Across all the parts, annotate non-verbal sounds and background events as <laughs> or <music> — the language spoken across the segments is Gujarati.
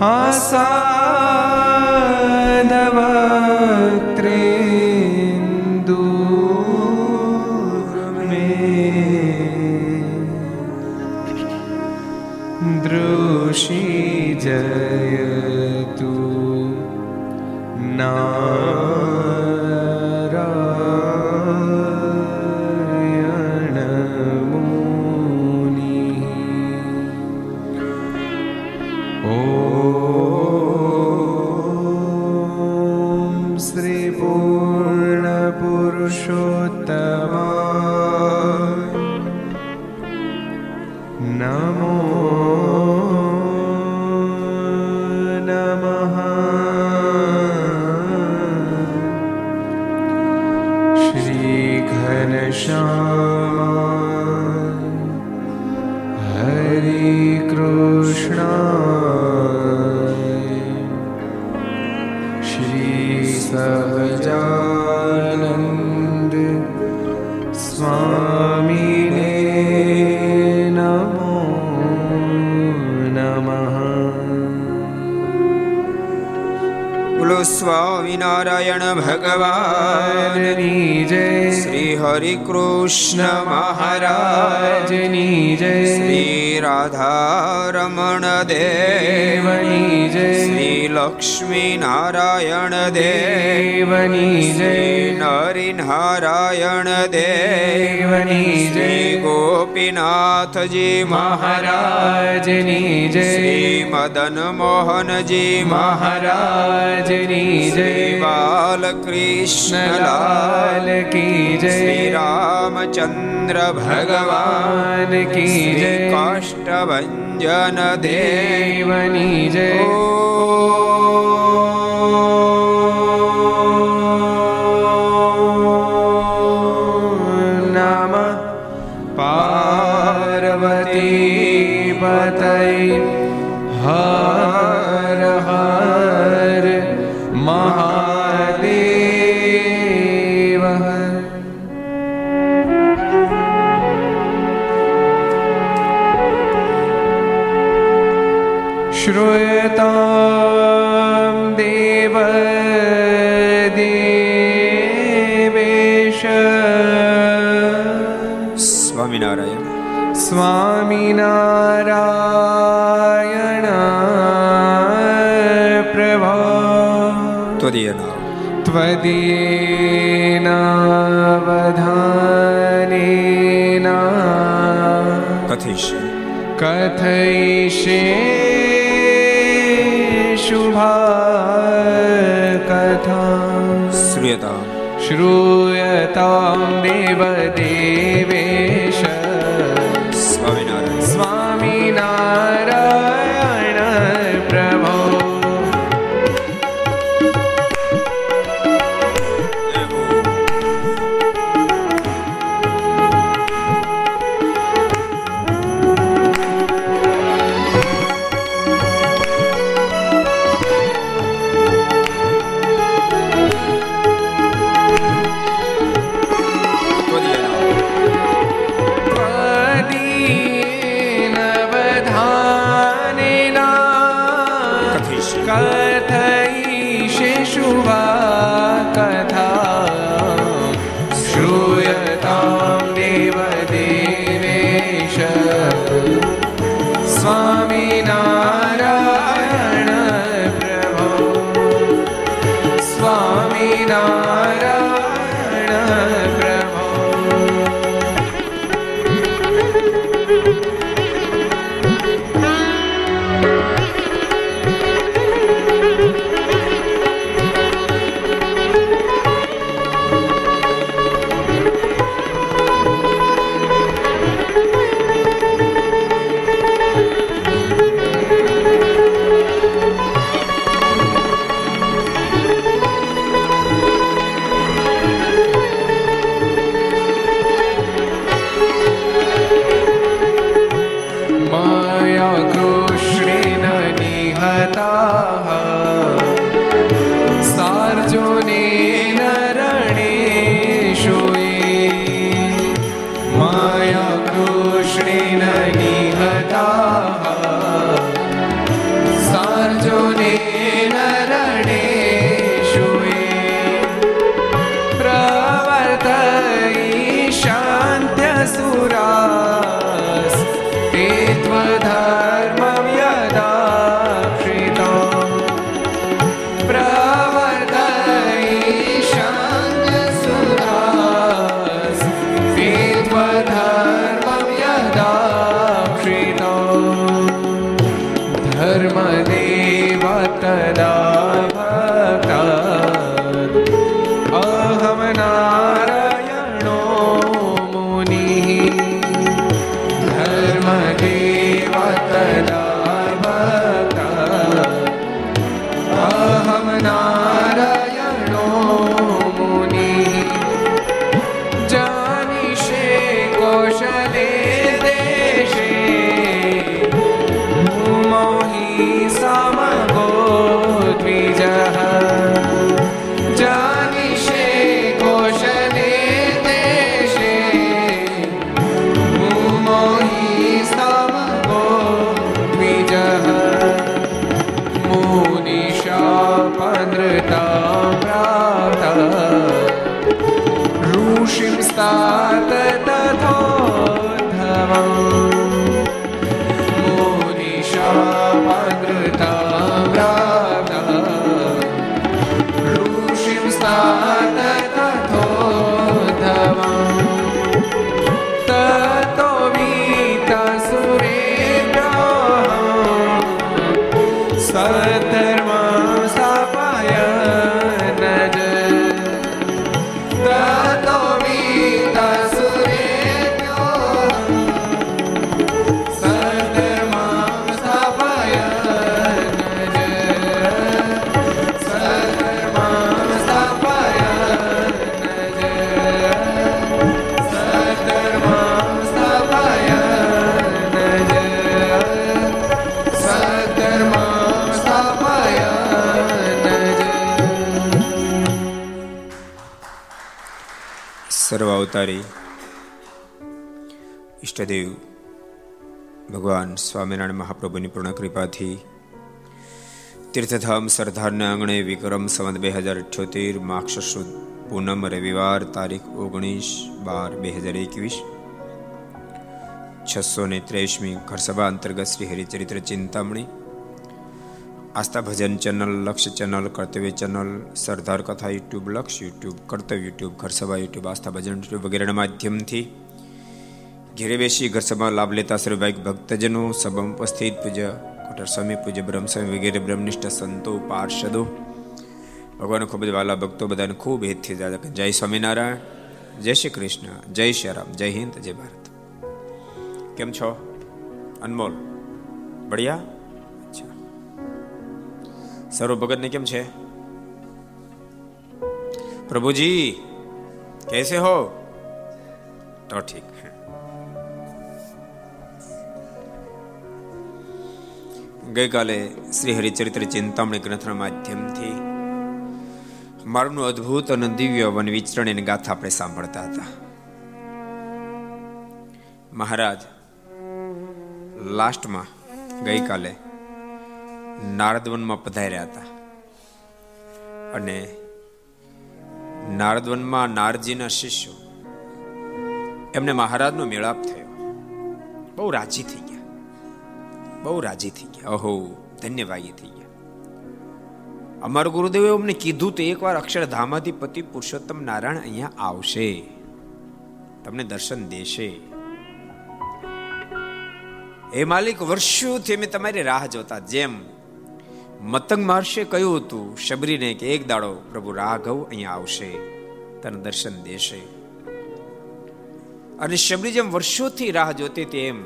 નાથજી મોહનજી મહારાજની જય. બાલકૃષ્ણ લાલ કી જય. શ્રી રામચંદ્ર ભગવાન કી જય. કાષ્ટભન દેવની જય. સ્વામિનારાયણ પ્રભા. ત્વદીયના ત્વદીયના કથિષ્ય કથયિષ્યે શુભા કથા શ્રૂયતા શ્રૂયતા દેવ અવતારી. ઈષ્ટદેવ, ભગવાન સ્વામિનારાયણ મહાપ્રભુની પૂર્ણ કૃપાથી તીર્થધામ સરદારના આંગણે વિક્રમ સંવત બે હજાર અઠ્યોતેર માક્ષ પૂનમ રવિવાર તારીખ ઓગણીસ બાર બે હજાર એકવીસ છસો ને ત્રેસમી ઘરસભા અંતર્ગત Shri Haricharitra Chintamani Aastha Bhajan channel Lakshya channel, Kartavya channel, Sardar Katha YouTube, Laksh YouTube, Kartavya YouTube, Gharsabha YouTube, Aastha Bhajan YouTube વગેરેના માધ્યમથી ઘેરે બેસી ઘરસભા લાભ લેતા સર્વભાઈ ભક્તજનો, સભા ઉપસ્થિત પૂજ્ય કોટર સ્વામી પૂજ્ય બ્રહ્મસ્વામી વગેરે, બ્રહ્મનિષ્ઠ સંતો, પાર્ષદો. ભગવાન ખૂબ જ વાલા ભક્તો બધાને ખૂબ હેતથી દાદા જય સ્વામિનારાયણ, જય શ્રી કૃષ્ણ, જય શ્રી રામ, જય હિન્દ, જય ભારત. કેમ છો? અનમોલ. બઢિયા? સર્વ ભગતને કેમ છે? પ્રભુજી, કેસે હો? તો ઠીક. ગઈકાલે શ્રી હરિચરિત્ર ચિંતામણી ગ્રંથના માધ્યમથી મારનું અદ્ભુત અને દિવ્ય વન વિચરણ એની ગાથા આપણે સાંભળતા હતા. મહારાજ, લાસ્ટમાં ગઈકાલે નારદવનમાં પધાર્યા હતા. અને નારદવનમાં નારજીના શિષ્યો, એમને મહારાજનો મેળાપ થયો. બહુ રાજી થઈ ગયા. બહુ રાજી થઈ ગયા. અહો, ધન્યવાદી થઈ ગયા. અમારા ગુરુદેવે અમને કીધું તો એકવાર અક્ષરધામાથી પતિ પુરુષોત્તમ નારાયણ અહીંયા આવશે. તમને દર્શન દેશે. એ માલિક, વર્ષોથી અમે તમારી રાહ જોતા, જેમ મતંગ મહર્ષિએ કહ્યું હતું શબરીને કે એક દાડો પ્રભુ રાઘવ અહીંયા આવશે, તને દર્શન દેશે. અને શબરી જેમ વર્ષોથી રાહ જોતી હતી એમ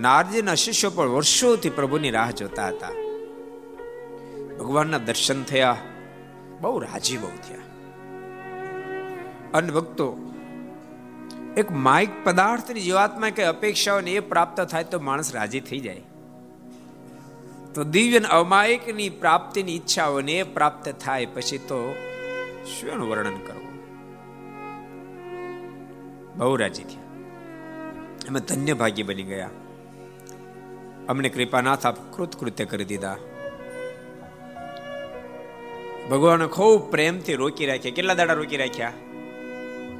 નારજીના શિષ્યો પણ વર્ષોથી પ્રભુની રાહ જોતા હતા. ભગવાનના દર્શન થયા, બહુ રાજી બહુ થયા. અને ભક્તો, એક માયક પદાર્થની જીવાત્મા કે અપેક્ષાઓને એ પ્રાપ્ત થાય તો માણસ રાજી થઈ જાય. તો દિવ્ય અમાયકની પ્રાપ્તિની ઈચ્છાઓને એ પ્રાપ્ત થાય પછી તો શું એનું વર્ણન કરવું? બહુ રાજી થયા. અમે ધન્ય ભાગ્ય બની ગયા. અમને કૃપાનાથ આપ કૃતકૃત્ય કરી દીધા. ભગવાને ખૂબ પ્રેમથી રોકી રાખ્યા. કેટલા દાડા રોકી રાખ્યા?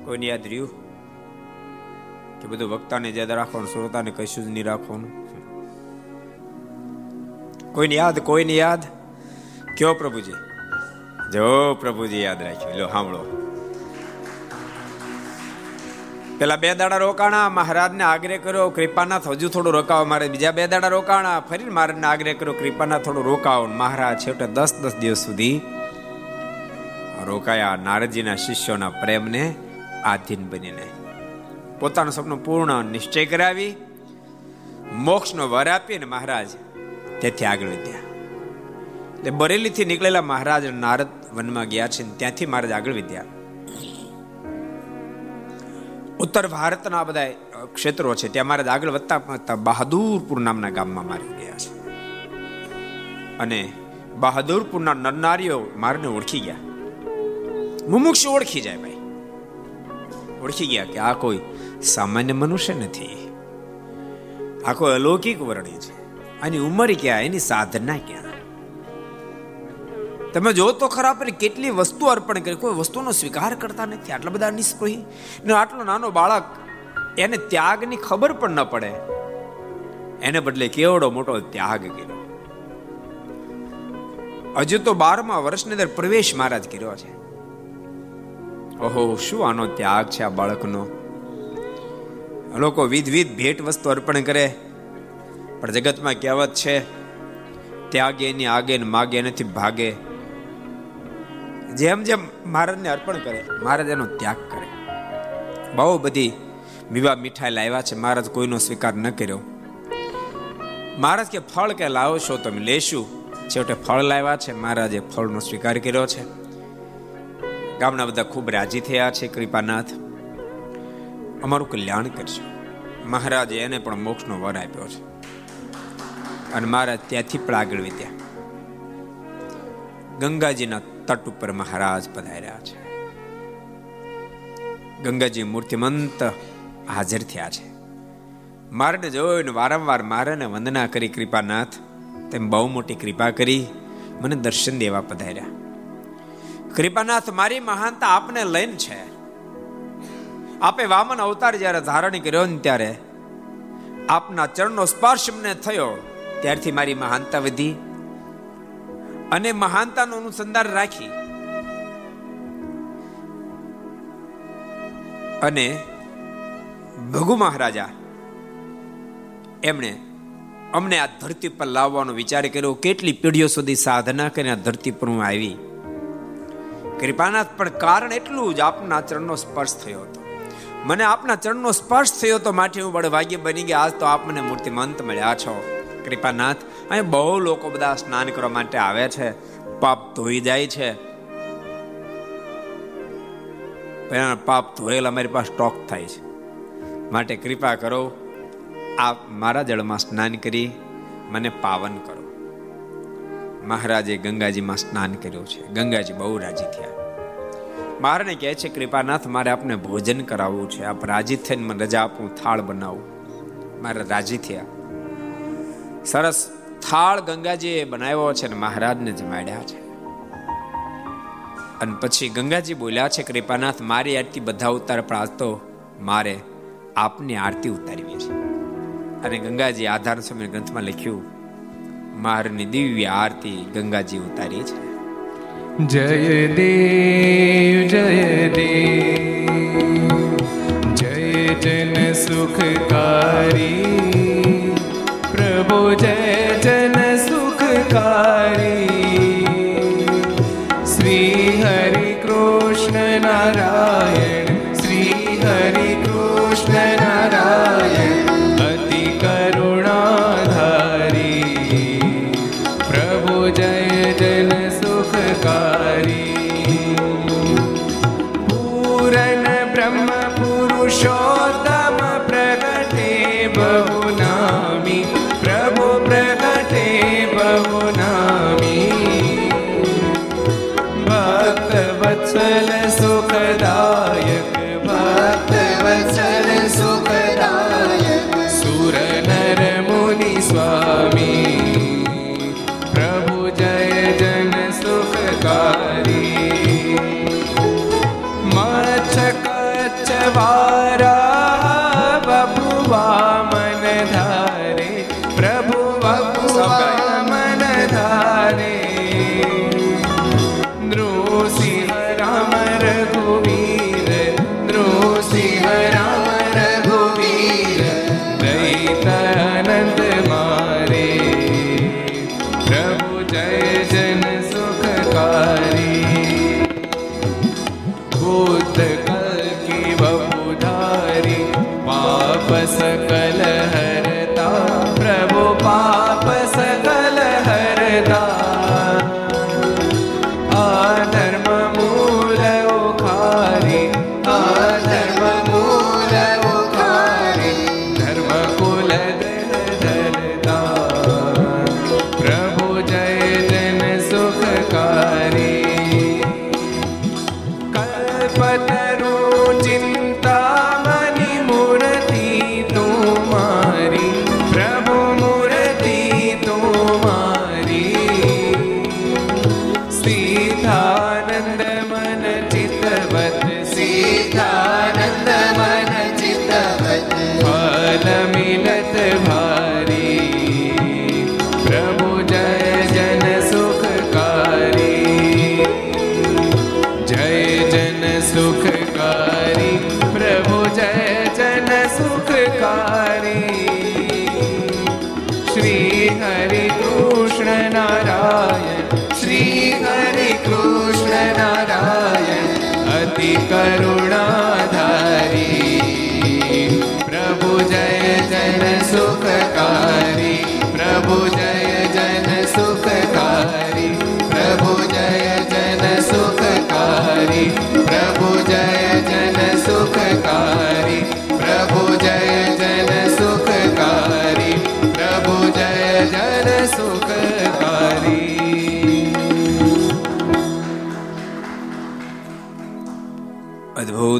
કોઈને યાદ રહ્યું? કે બધું વક્તાને યાદ રાખવાનું, શ્રોતાને કશું જ નહીં રાખવાનું? કોઈને યાદ કોઈને યાદ? કયો પ્રભુજી? જો પ્રભુજી યાદ રાખ્યું, લો સાંભળો. પેલા બે દાડા રોકાણા, મહારાજને આગ્રહ કર્યો, કૃપાનાથ હજુ થોડું રોકાવો, મારે બીજા બે દાડા રોકાણા ફરી મહારાજને આગ્રહ કર્યો, કૃપાનાથ થોડું રોકાવો મહારાજ છેવટે દસ દસ દિવસ સુધી રોકાયા નારદજીના શિષ્યોના પ્રેમને આધીન બનીને. પોતાનું સપનું પૂર્ણ નિશ્ચય કરાવી, મોક્ષનો વર આપીને મહારાજ તેથી આગળ વધ્યા. એટલે બરેલીથી નીકળેલા મહારાજ નારદ વનમાં ગયા છે ત્યાંથી મહારાજ આગળ વધ્યા. ઉત્તર ભારતના બધા ક્ષેત્રો છે, ત્યાં મહારાજ આગળ વધતા વધતા બહાદુરપુર નામના ગામમાં મારી ગયા છે. અને બહાદુરપુરના નરનારીઓ મારને ઓળખી ગયા. મુમુક્ષ ઓળખી જાય ભાઈ. ઓળખી ગયા કે આ કોઈ સામાન્ય મનુષ્ય નથી. આ કોઈ અલૌકિક વર્ણી છે. આની ઉંમર ક્યાં, એની સાધના ક્યાં? તમે જો તો ખરા પણ કેટલી વસ્તુ અર્પણ કરી. કોઈ વસ્તુનો સ્વીકાર કરતા નથી. આટલા બધા નિષ્પ્રહી. ને આટલો નાનો બાળક, એને ત્યાગની ખબર પણ ન પડે. એને બદલે કેવડો મોટો ત્યાગ કર્યો. હજુ તો બારમા વર્ષની અંદર પ્રવેશ મહારાજ કર્યો છે. ઓહો, શું આનો ત્યાગ છે આ બાળકનો? લોકો વિધ ભેટ વસ્તુ અર્પણ કરે. પણ જગતમાં કહેવત છે, ત્યાગે એની આગે ને માગે નથી ભાગે. જેમ જેમ મહારાજને અર્પણ કરે, મહારાજ એનો ત્યાગ કરે. બહુ બધી વિવાહ મીઠાઈ લાવ્યા છે, મહારાજ કોઈનો સ્વીકાર ન કર્યો. મહારાજ કે, ફળ કે લાવો છો તમે લેશું. છેવટે ફળ લાવ્યા છે, મહારાજે ફળનો સ્વીકાર કર્યો છે. ગામના બધા ખૂબ રાજી થયા છે, કૃપાનાથ. અમારું કલ્યાણ કરશે મહારાજે એને પણ મોક્ષનો વર આપ્યો છે. અને મહારાજ ત્યાંથી પણ આગળ વધ્યા ગંગાજીના તટ ઉપર મહારાજ પધાર્યા છે. ગંગાજી મૂર્તિમંત હાજર થયા છે. મારને જોઈને વારંવાર મારાને વંદના કરી કૃપાનાથ, તેમ બહુ મોટી કૃપા કરી મને દર્શન દેવા પધાર્યા. કૃપાનાથ, મારી મહાનતા આપને લઈને છે. આપે વામન અવતાર જ્યારે ધારણ કર્યો ને ત્યારે આપના ચરણનો સ્પર્શ મને થયો. ત્યારથી મારી મહાનતા વધી અને મહાનતાનો અનુસંધાન રાખી અને ભગુ મહારાજા એમણે અમને આ ધરતી પર લાવવાનો વિચાર કર્યો. કેટલી પેઢીઓ સુધી સાધના કરીને આ ધરતી પર હું આવી. કૃપાનાથ, પણ કારણ એટલું જ આપના ચરણનો સ્પર્શ થયો હતો. મને આપના ચરણનો સ્પર્શ થયો તો માટે હું બળ ભાગ્ય બની ગયા આજ તો આપ મને મૂર્તિમંત મળ્યા છો. કૃપાનાથ, અહીં બહુ લોકો બધા સ્નાન કરવા માટે આવે છે. પાપ ધોઈ જાય છે. પાપ ધોયેલા અમારી પાસે સ્ટોક થાય છે. માટે કૃપા કરો, આપ મારા જળમાં સ્નાન કરી મને પાવન કરો. મહારાજે ગંગાજીમાં સ્નાન કર્યું છે. ગંગાજી બહુ રાજી થયા. મારને કહે છે, કૃપાનાથ, મારે આપને ભોજન કરાવવું છે. આપ રાજી થઈને મને રજા આપું, થાળ બનાવું. મારે રાજી થયા. સરસ થાળ ગંગાજીએ બનાવ્યો છે અને મહારાજને જમાડ્યા છે. અને પછી ગંગાજી બોલ્યા છે, કૃપાનાથ, મારી આરતી બધા ઉતાર પણ આજ તો મારે આપની આરતી ઉતારવી છે. અને ગંગાજી આધાર સમય ગ્રંથમાં લખ્યું, મારની દિવ્ય આરતી ગંગાજી ઉતારી છે. જય દેવ જય દેવ, જય જન સુખકારી. જય જન સુખકારી શ્રી હરિ કૃષ્ણ નારાયણ શ્રી હરિ કૃષ્ણ નારાયણ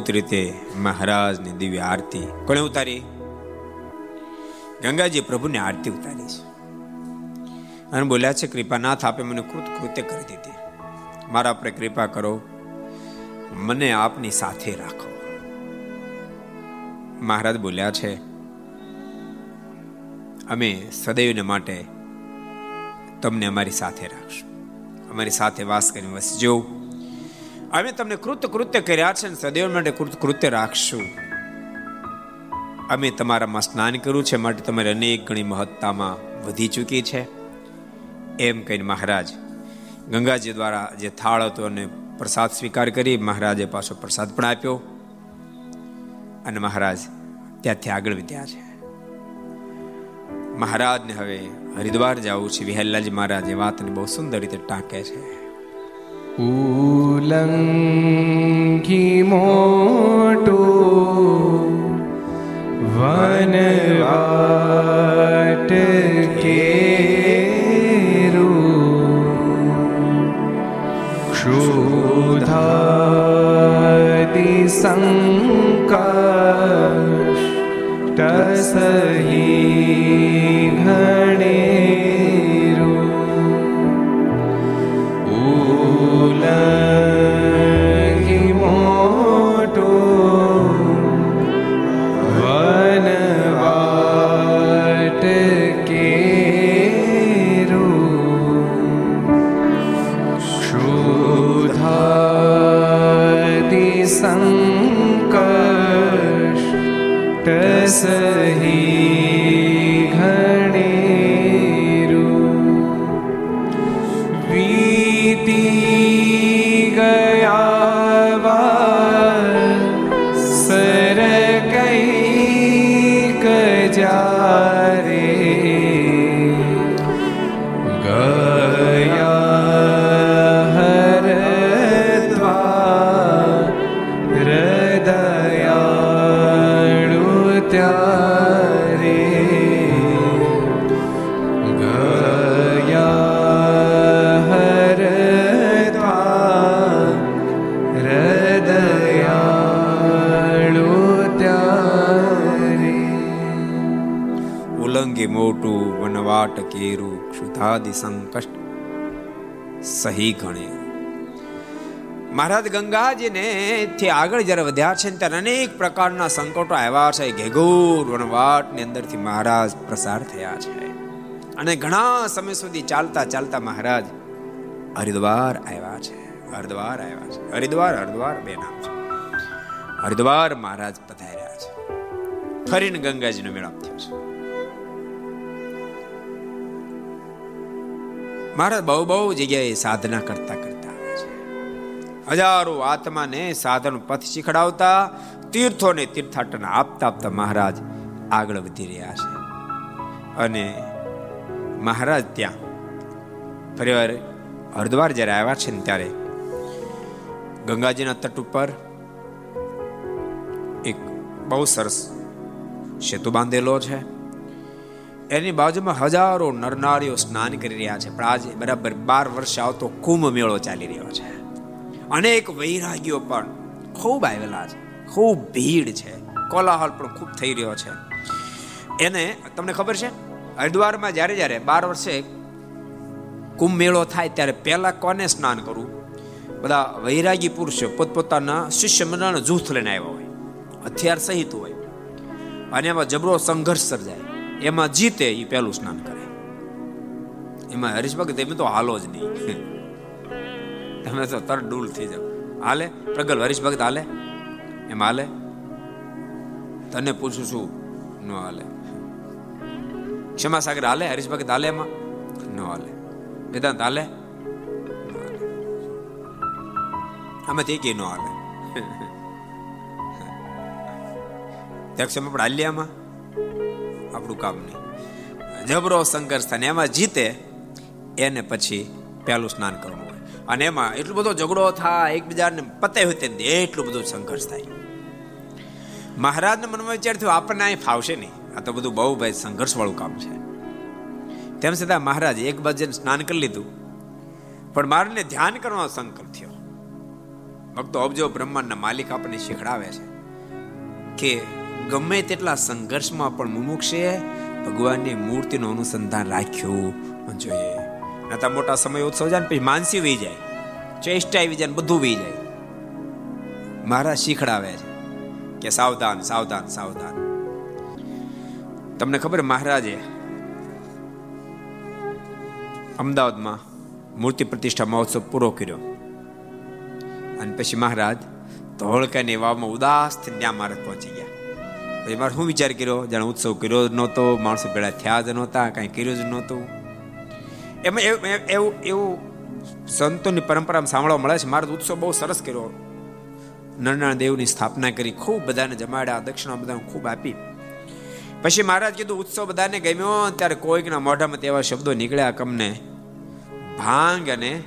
અદ્ભુત રીતે મહારાજની દિવ્ય આરતી. કોણે ઉતારી? ગંગાજી પ્રભુની આરતી ઉતારી છે. અને બોલ્યા છે, કૃપાનાથ આપે મને કૃત કૃત્ય કરી દીધી. મારા પર કૃપા કરો. મને આપની સાથે રાખો. મહારાજ બોલ્યા છે, અમે સદૈવને માટે તમને અમારી સાથે રાખશું. અમારી સાથે વાસ કરી વસજો. અમે તમને કૃત કૃત્ય કર્યા છે અને સદૈવ માટે કૃત કૃત્ય રાખશું અમે તમારામાં સ્નાન કર્યું છે માટે તમારી અનેક ગણી મહત્તામાં વધી ચૂકી છે એમ કહીને મહારાજ ગંગાજી દ્વારા જે થાળ હતો અને પ્રસાદ સ્વીકાર કરી મહારાજે પાછો પ્રસાદ પણ આપ્યો અને મહારાજ ત્યાંથી આગળ વધ્યા છે મહારાજને હવે હરિદ્વાર જવું છે વિહલ્લાજી મહારાજ એ વાતને બહુ સુંદર રીતે ટાંકે છે ઉલંઘી મોટું વનવાટ કેરું ક્ષુધાદિ સંકષ્ટસહી सही કેરું સંકષ્ટ સહી ગણે મહારાજ ગંગાજીને થી આગળ જ્યારે વધ્યા છે ત્યારે અનેક પ્રકારના સંકટો આવ્યા છે. ઘેઘોર વનવાટની અંદરથી મહારાજ પ્રસાર થયા છે. અને ઘણા સમય સુધી ચાલતા ચાલતા મહારાજ હરિદ્વાર આવ્યા છે. હરિદ્વાર આવ્યા છે. હરિદ્વાર હરિદ્વાર બે નામ છે. હરિદ્વાર મહારાજ પધાર્યા છે. ફરીને ગંગાજીનો મેળાપ થયો છે. મહારાજ બહુ બહુ જગ્યાએ સાધના કરતા કરતા આવે છે. હજારો આત્માને સાધન પથ શીખડાવતા, તીર્થોને તીર્થાટન આપતા આપતા મહારાજ આગળ વધી રહ્યા છે. અને મહારાજ ત્યાં ફરીવાર હરિદ્વાર જ્યારે આવ્યા છે ને ત્યારે ગંગાજીના તટ ઉપર એક બહુ સરસ સેતુ બાંધેલો છે. એની બાજુમાં હજારો નરનારીઓ સ્નાન કરી રહ્યા છે. પણ આજે બરાબર બાર વર્ષે આવતો કુંભ મેળો ચાલી રહ્યો છે. અનેક વૈરાગીઓ પણ ખૂબ આવેલા છે. ખૂબ ભીડ છે. કોલાહલ પણ ખૂબ થઈ રહ્યો છે. એને તમને ખબર છે? હરિદ્વારમાં જ્યારે જ્યારે બાર વર્ષે કુંભ મેળો થાય ત્યારે પહેલા કોને સ્નાન કરવું? બધા વૈરાગી પુરુષો પોતપોતાના શિષ્ય મંડળના જૂથ લઈને આવ્યા હોય. હથિયાર સહિત હોય. અને એમાં જબરો સંઘર્ષ સર્જાય. એમાં જીતે એ પહેલું સ્નાન કરે. એમાં હરીશ ભગત એમ તો હાલો જ નહીં. તમે તો તર ડૂલ થઈ જાવ હાલે? પ્રગલ હરીશ ભગત હાલે? એમ હાલે? તને પૂછું છું, ન હાલે. ક્ષમા સાગર હાલે? હરીશ ભગત હાલે એમાં? ન હાલે. વેદાંત હાલે. આમાંથી એક ન હાલે. <laughs> ત્યાં આપણે હાલ્યામાં આપણું કામ નહીં. જબરો સંઘર્ષ થાય એમાં જીતે, એને પછી પહેલું સ્નાન કરવું હોય. અને એમાં એટલો બધો ઝઘડો થાય, એકબીજાને પતે હોય તે એટલું બધું સંઘર્ષ થાય. મહારાજના મનમાં વિચાર થયો, આપણને અહીં ફાવશે નહીં. આ તો બધું બહુ ભાઈ સંઘર્ષવાળું કામ છે. તેમ છતાં મહારાજ એક બાજુ સ્નાન કરી લીધું. પણ મારને ધ્યાન કરવાનો સંકલ્પ થયો. ભક્તો અબજો બ્રહ્માંડના માલિક આપણને શીખડાવે છે કે ગમે તેટલા સંઘર્ષમાં પણ મુમુક્ષે, ભગવાનની મૂર્તિનું અનુસંધાન રાખ્યું જોઈએ. નતા મોટા સમય ઉત્સવ જાય પછી માનસી વહી જાય. ચેષ્ટા આવી જાય બધું વહી જાય. મહારાજ શીખડાવે છે કે સાવધાન સાવધાન સાવધાન. તમને ખબર મહારાજે અમદાવાદમાં મૂર્તિ પ્રતિષ્ઠા મહોત્સવ પૂરો કર્યો. અને પછી મહારાજ ધોળકાની વાવમાં ઉદાસ થઈને ત્યાં મારે પહોંચી ગયા. પછી શું વિચાર કર્યો? જાણે ઉત્સવ કર્યો જ નહોતો, માણસો ભેળા થયા જ નહોતા, કાંઈ કર્યું જ નહોતું. એમાં એવું એવું સંતોની પરંપરામાં સાંભળવા મળે છે. મારો ઉત્સવ બહુ સરસ કર્યો. નરનારાયણ દેવની સ્થાપના કરી, ખૂબ બધાને જમાડ્યા, દક્ષિણા બધાને ખૂબ આપી. પછી મહારાજ કીધું, ઉત્સવ બધાને ગમ્યો. ત્યારે કોઈકના મોઢામાં તેવા શબ્દો નીકળ્યા કમને. ભાંગ અને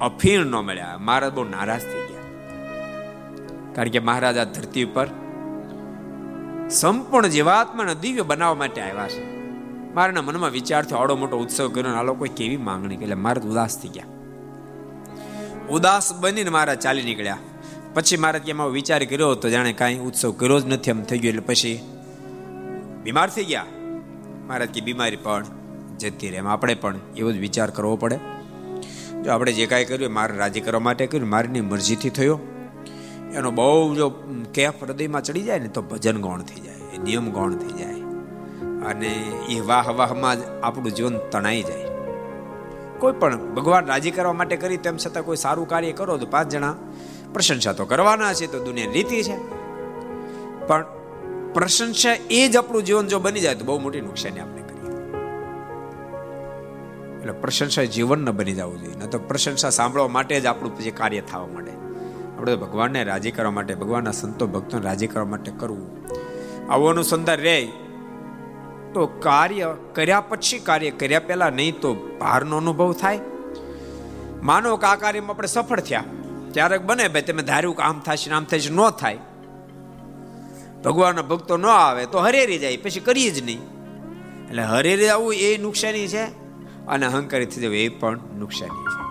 અફીણ ન મળ્યા. મહારાજ બહુ નારાજ થઈ ગયા. કારણ કે મહારાજ આ ધરતી ઉપર સંપૂર્ણ જીવાત્માને દિવ્ય બનાવવા માટે આવ્યા છે. મારા મનમાં વિચાર થયો આવડો મોટો ઉત્સવ કર્યો આ લોકો કેવી માંગણી એટલે મારે ઉદાસ થઈ ગયા. ઉદાસ બનીને મારા ચાલી નીકળ્યા. પછી મારે એમાં વિચાર કર્યો તો જાણે કાંઈ ઉત્સવ કર્યો જ નથી એમ થઈ ગયો. એટલે પછી બીમાર થઈ ગયા. મહારાજ કે બીમારી પણ જતી રહે આપણે પણ એવો જ વિચાર કરવો પડે. જો આપણે જે કાંઈ કર્યું મારે રાજી કરવા માટે કર્યું મારીની મરજીથી થયો. એનો બહુ જો કેફ હૃદયમાં ચડી જાય ને તો ભજન ગૌણ થઈ જાય નિયમ ગૌણ થઈ જાય. અને એ વાહ વાહમાં જ આપણું જીવન તણાઈ જાય. કોઈ પણ ભગવાન રાજી કરવા માટે કરી તેમ છતાં કોઈ સારું કાર્ય કરો તો પાંચ જણા પ્રશંસા તો કરવાના છે તો દુનિયા રીતિ છે. પણ પ્રશંસા એ જ આપણું જીવન જો બની જાય તો બહુ મોટી નુકસાની આપણે એટલે પ્રશંસા જીવન ન બની જવું જોઈએ, ન તો પ્રશંસા સાંભળવા માટે જ આપણું પછી કાર્ય થવા માંડે. આપણે ભગવાનને રાજી કરવા માટે, ભગવાનના સંતો ભક્તોને રાજી કરવા માટે કરવું. આવું અનુસંધાન રહે, તો કાર્ય કર્યા પછી કાર્ય કર્યા પહેલા નહીં તો ભારનો અનુભવ થાય. માનો કે આ કાર્યમાં આપણે સફળ થયા, ક્યારેક બને ભાઈ તમે ધાર્યું કે આમ થશે આમ થશે ન થાય. ભગવાનના ભક્તો ન આવે તો હરેરી જાય, પછી કરીએ જ નહીં. એટલે હરેરી આવવું એ નુકસાની છે અને અહંકારી થઈ જવું એ પણ નુકસાની છે.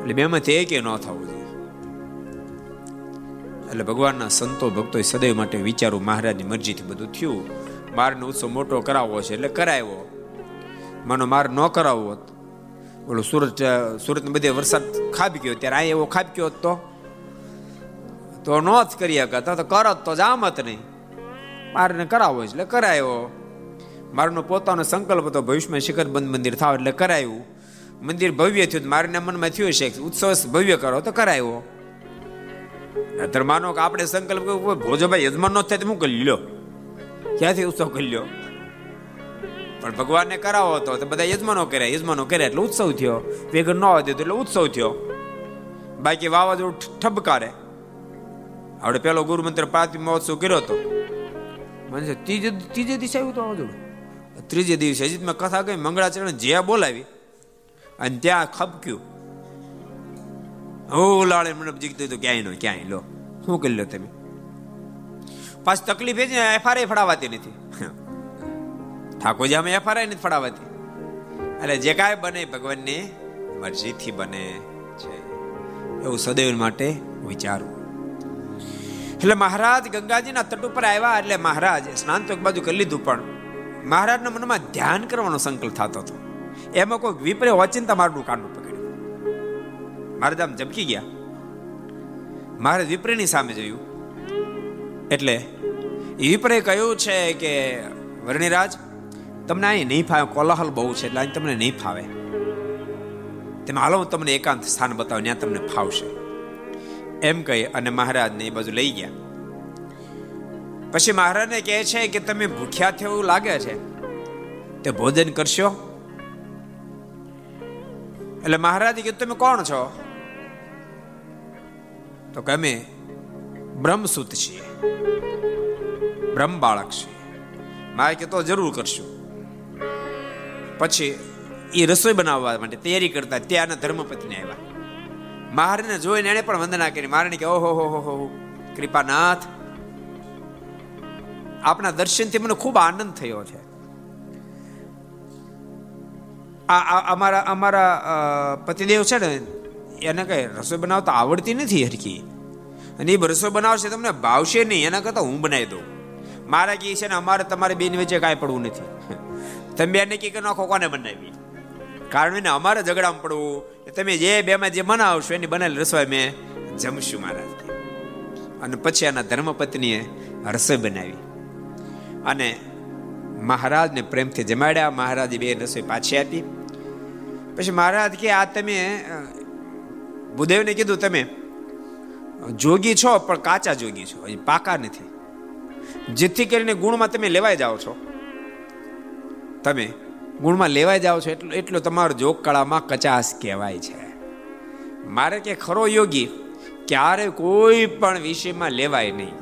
એટલે બેમાંથી એક ન થવું જોઈએ. એટલે ભગવાનના સંતો ભક્તો સદૈવ માટે વિચારું મહારાજની મરજીથી બધું થયું. મારનો ઉત્સવ મોટો કરાવવો છે એટલે કરાવ્યો. માનો માર ન કરાવવો ઓલો સુરત સુરતને બધે વરસાદ ખાબી ગયો ત્યારે આ એવો ખાબી ગયો તો? તો ન જ કરી શકતા, તો કરત તો જામત નહીં. મારને કરાવવો એટલે કરાયો મારનો પોતાનો સંકલ્પ હતો, ભવિષ્યમાં શિખર બંધ મંદિર થાવ એટલે કરાયું મંદિર ભવ્ય થયું મારના મનમાં થયું છે, ઉત્સવ ભવ્ય કરો તો કરાયો નતર માનો કે આપણે સંકલ્પ ભોજોભાઈ યજમાન નો થાય હું કરી લ્યો. ક્યાંથી ઉત્સવ કરી લ્યો? પણ ભગવાનને કરાવો હતો, તો બધા યજમાનો કર્યા યજમાનો કર્યા એટલે ઉત્સવ થયો. વેગર ન હોય એટલે ઉત્સવ થયો. બાકી વાવાઝોડું ઠબકારે. આપણે પેલો ગુરુ મંત્ર પ્રાથમિક મહોત્સવ કર્યો હતો. મને ત્રીજે ત્રીજે દિવસે આવ્યું તો વાવાઝોડું? ત્રીજે દિવસે હજી મેં કથા કહી, મંગળાચરણ જે બોલાવી, અને ત્યાં ખબક્યું. હો લાળે મને જીગતું તો, ક્યાંય નો, ક્યાંય, લો. શું કરી લો તમે? પાછી તકલીફ છે, એફઆરઆઈ ફડાવાતી નથી. ઠાકોરજી અમે એફઆરઆઈ નથી ફડાવાતી. એટલે જે કાંઈ બને ભગવાનની મરજીથી બને છે. એવું સદૈવ માટે વિચારવું એટલે મહારાજ ગંગાજીના તટ ઉપર આવ્યા એટલે મહારાજ સ્નાન તો એક બાજુ કરી લીધું, પણ મહારાજના મનમાં ધ્યાન કરવાનો સંકલ્પ થતો હતો. એમાં કોઈ વિપરે ઓચિંતા મારનું કાંડું મહારાજ આમ ઝબકી ગયા. મહારાજ વિપ્રેની સામે જોયું. એટલે વિપ્રે કહ્યું છે કે, વર્ણિરાજ, તમને અહીં નહીં ફાવે, કોલાહલ બહુ છે, એટલે અહીં તમને નહીં ફાવે. તમે હાલો હું તમને એકાંત સ્થાન બતાવું ત્યાં તમને ફાવશે. એમ કહી અને મહારાજને એ બાજુ લઈ ગયા. પછી મહારાજને કહે છે કે, તમે ભૂખ્યા થયો એવું લાગે છે. તે ભોજન કરશો? એટલે મહારાજે કીધું, તમે કોણ છો? તો કે અમે બ્રહ્મસૂત છીએ. બ્રહ્મ બાળક છીએ. મારે કે તો જરૂર કરશું. પછી એ રસોઈ બનાવવા માટે તૈયારી કરતા ત્યાંના ધર્મપત્ની આવ્યા. મહારાજને જોઈને એને પણ વંદના કરી. મહારાણી કે, ઓહો, હો હો કૃપાનાથ, આપના દર્શનથી મને ખૂબ આનંદ થયો છે. આ અમારા અમારા પતિદેવ છે ને એને કઈ રસોઈ બનાવતા આવડતી નથી હરખી. અને એ રસોઈ બનાવશે તમને ભાવશે નહીં, એના કરતા હું બનાવી દઉં. મારા કહે છે ને અમારે તમારે બેન વચ્ચે કાંઈ પડવું નથી. તમે બેને કહે કે નાખો, કોને બનાવી? કારણ એને અમારે ઝઘડામાં પડવું. તમે જે બેમાં જે બનાવશો એની બનાવેલી રસોઈ મેં જમશું મહારાજ અને પછી એના ધર્મપત્નીએ રસોઈ બનાવી. અને મહારાજને પ્રેમથી જમાડ્યા. મહારાજે બે રસોઈ પાછી આપી. પછી મહારાજ કે, આ તમે ભૂદેવને કીધું, તમે જોગી છો, પણ કાચા જોગી છો. હજી પાકા નથી. જેથી કરીને ગુણમાં તમે લેવાઈ જાઓ છો. તમે ગુણમાં લેવાઈ જાઓ છો એટલું એટલું તમારું જોગ કળામાં કચાસ કહેવાય છે. મારે કે ખરો યોગી, ક્યારે કોઈ પણ વિષયમાં લેવાય નહીં.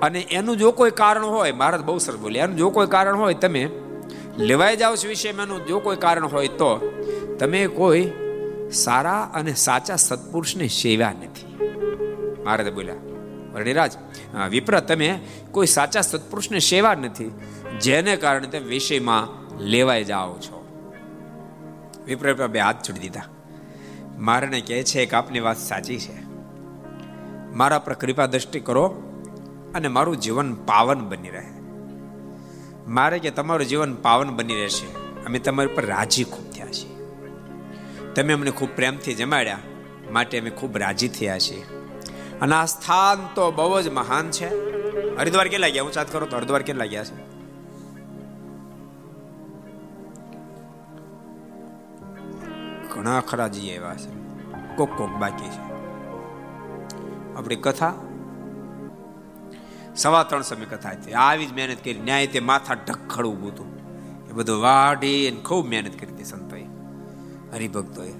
અને એનું જો કોઈ કારણ હોય, મહારાજ બહુ સરસ બોલે એનું જો કોઈ કારણ હોય, તમે લેવાઈ જાઓ છો વિષયમાં જો કોઈ કારણ હોય તો તમે કોઈ સારા અને સાચા સત્પુરુષને સેવા નથી. મહારાજે બોલ્યા, વર્ણિરાજ વિપ્ર તમે કોઈ સાચા સત્પુરુષને સેવા નથી, જેને કારણે તમે વિષયમાં લેવાઈ જાઓ છો. વિપ્ર બે હાથ છોડી દીધા. મારાને કહે છે કે આપની વાત સાચી છે. મારા પર કૃપા દ્રષ્ટિ કરો અને મારું જીવન પાવન બની રહે. મારે કે તમારું જીવન પાવન બની રહેશે. અમે તમારી પર રાજી ખૂબ થયા છીએ. તમે અમને ખૂબ પ્રેમથી જમાડ્યા, માટે અમે ખૂબ રાજી થયા છીએ. અને આ સ્થાન તો બહુ જ મહાન છે. હરિદ્વાર કેટલા ગયા? હું ચાત કરો તો હરિદ્વાર કેટલા ગયા છે? ઘણા ખરા જઈએ એવા છે. કોક કોક બાકી છે. આપણી કથા? સવા ત્રણ સમય કથા હતી. આવી જ મહેનત કરી. ન્યાય તે માથા ઢખડવું હતું. એ બધું વાઢી ખૂબ મહેનત કરી હતી સંતોએ હરિભક્તોએ.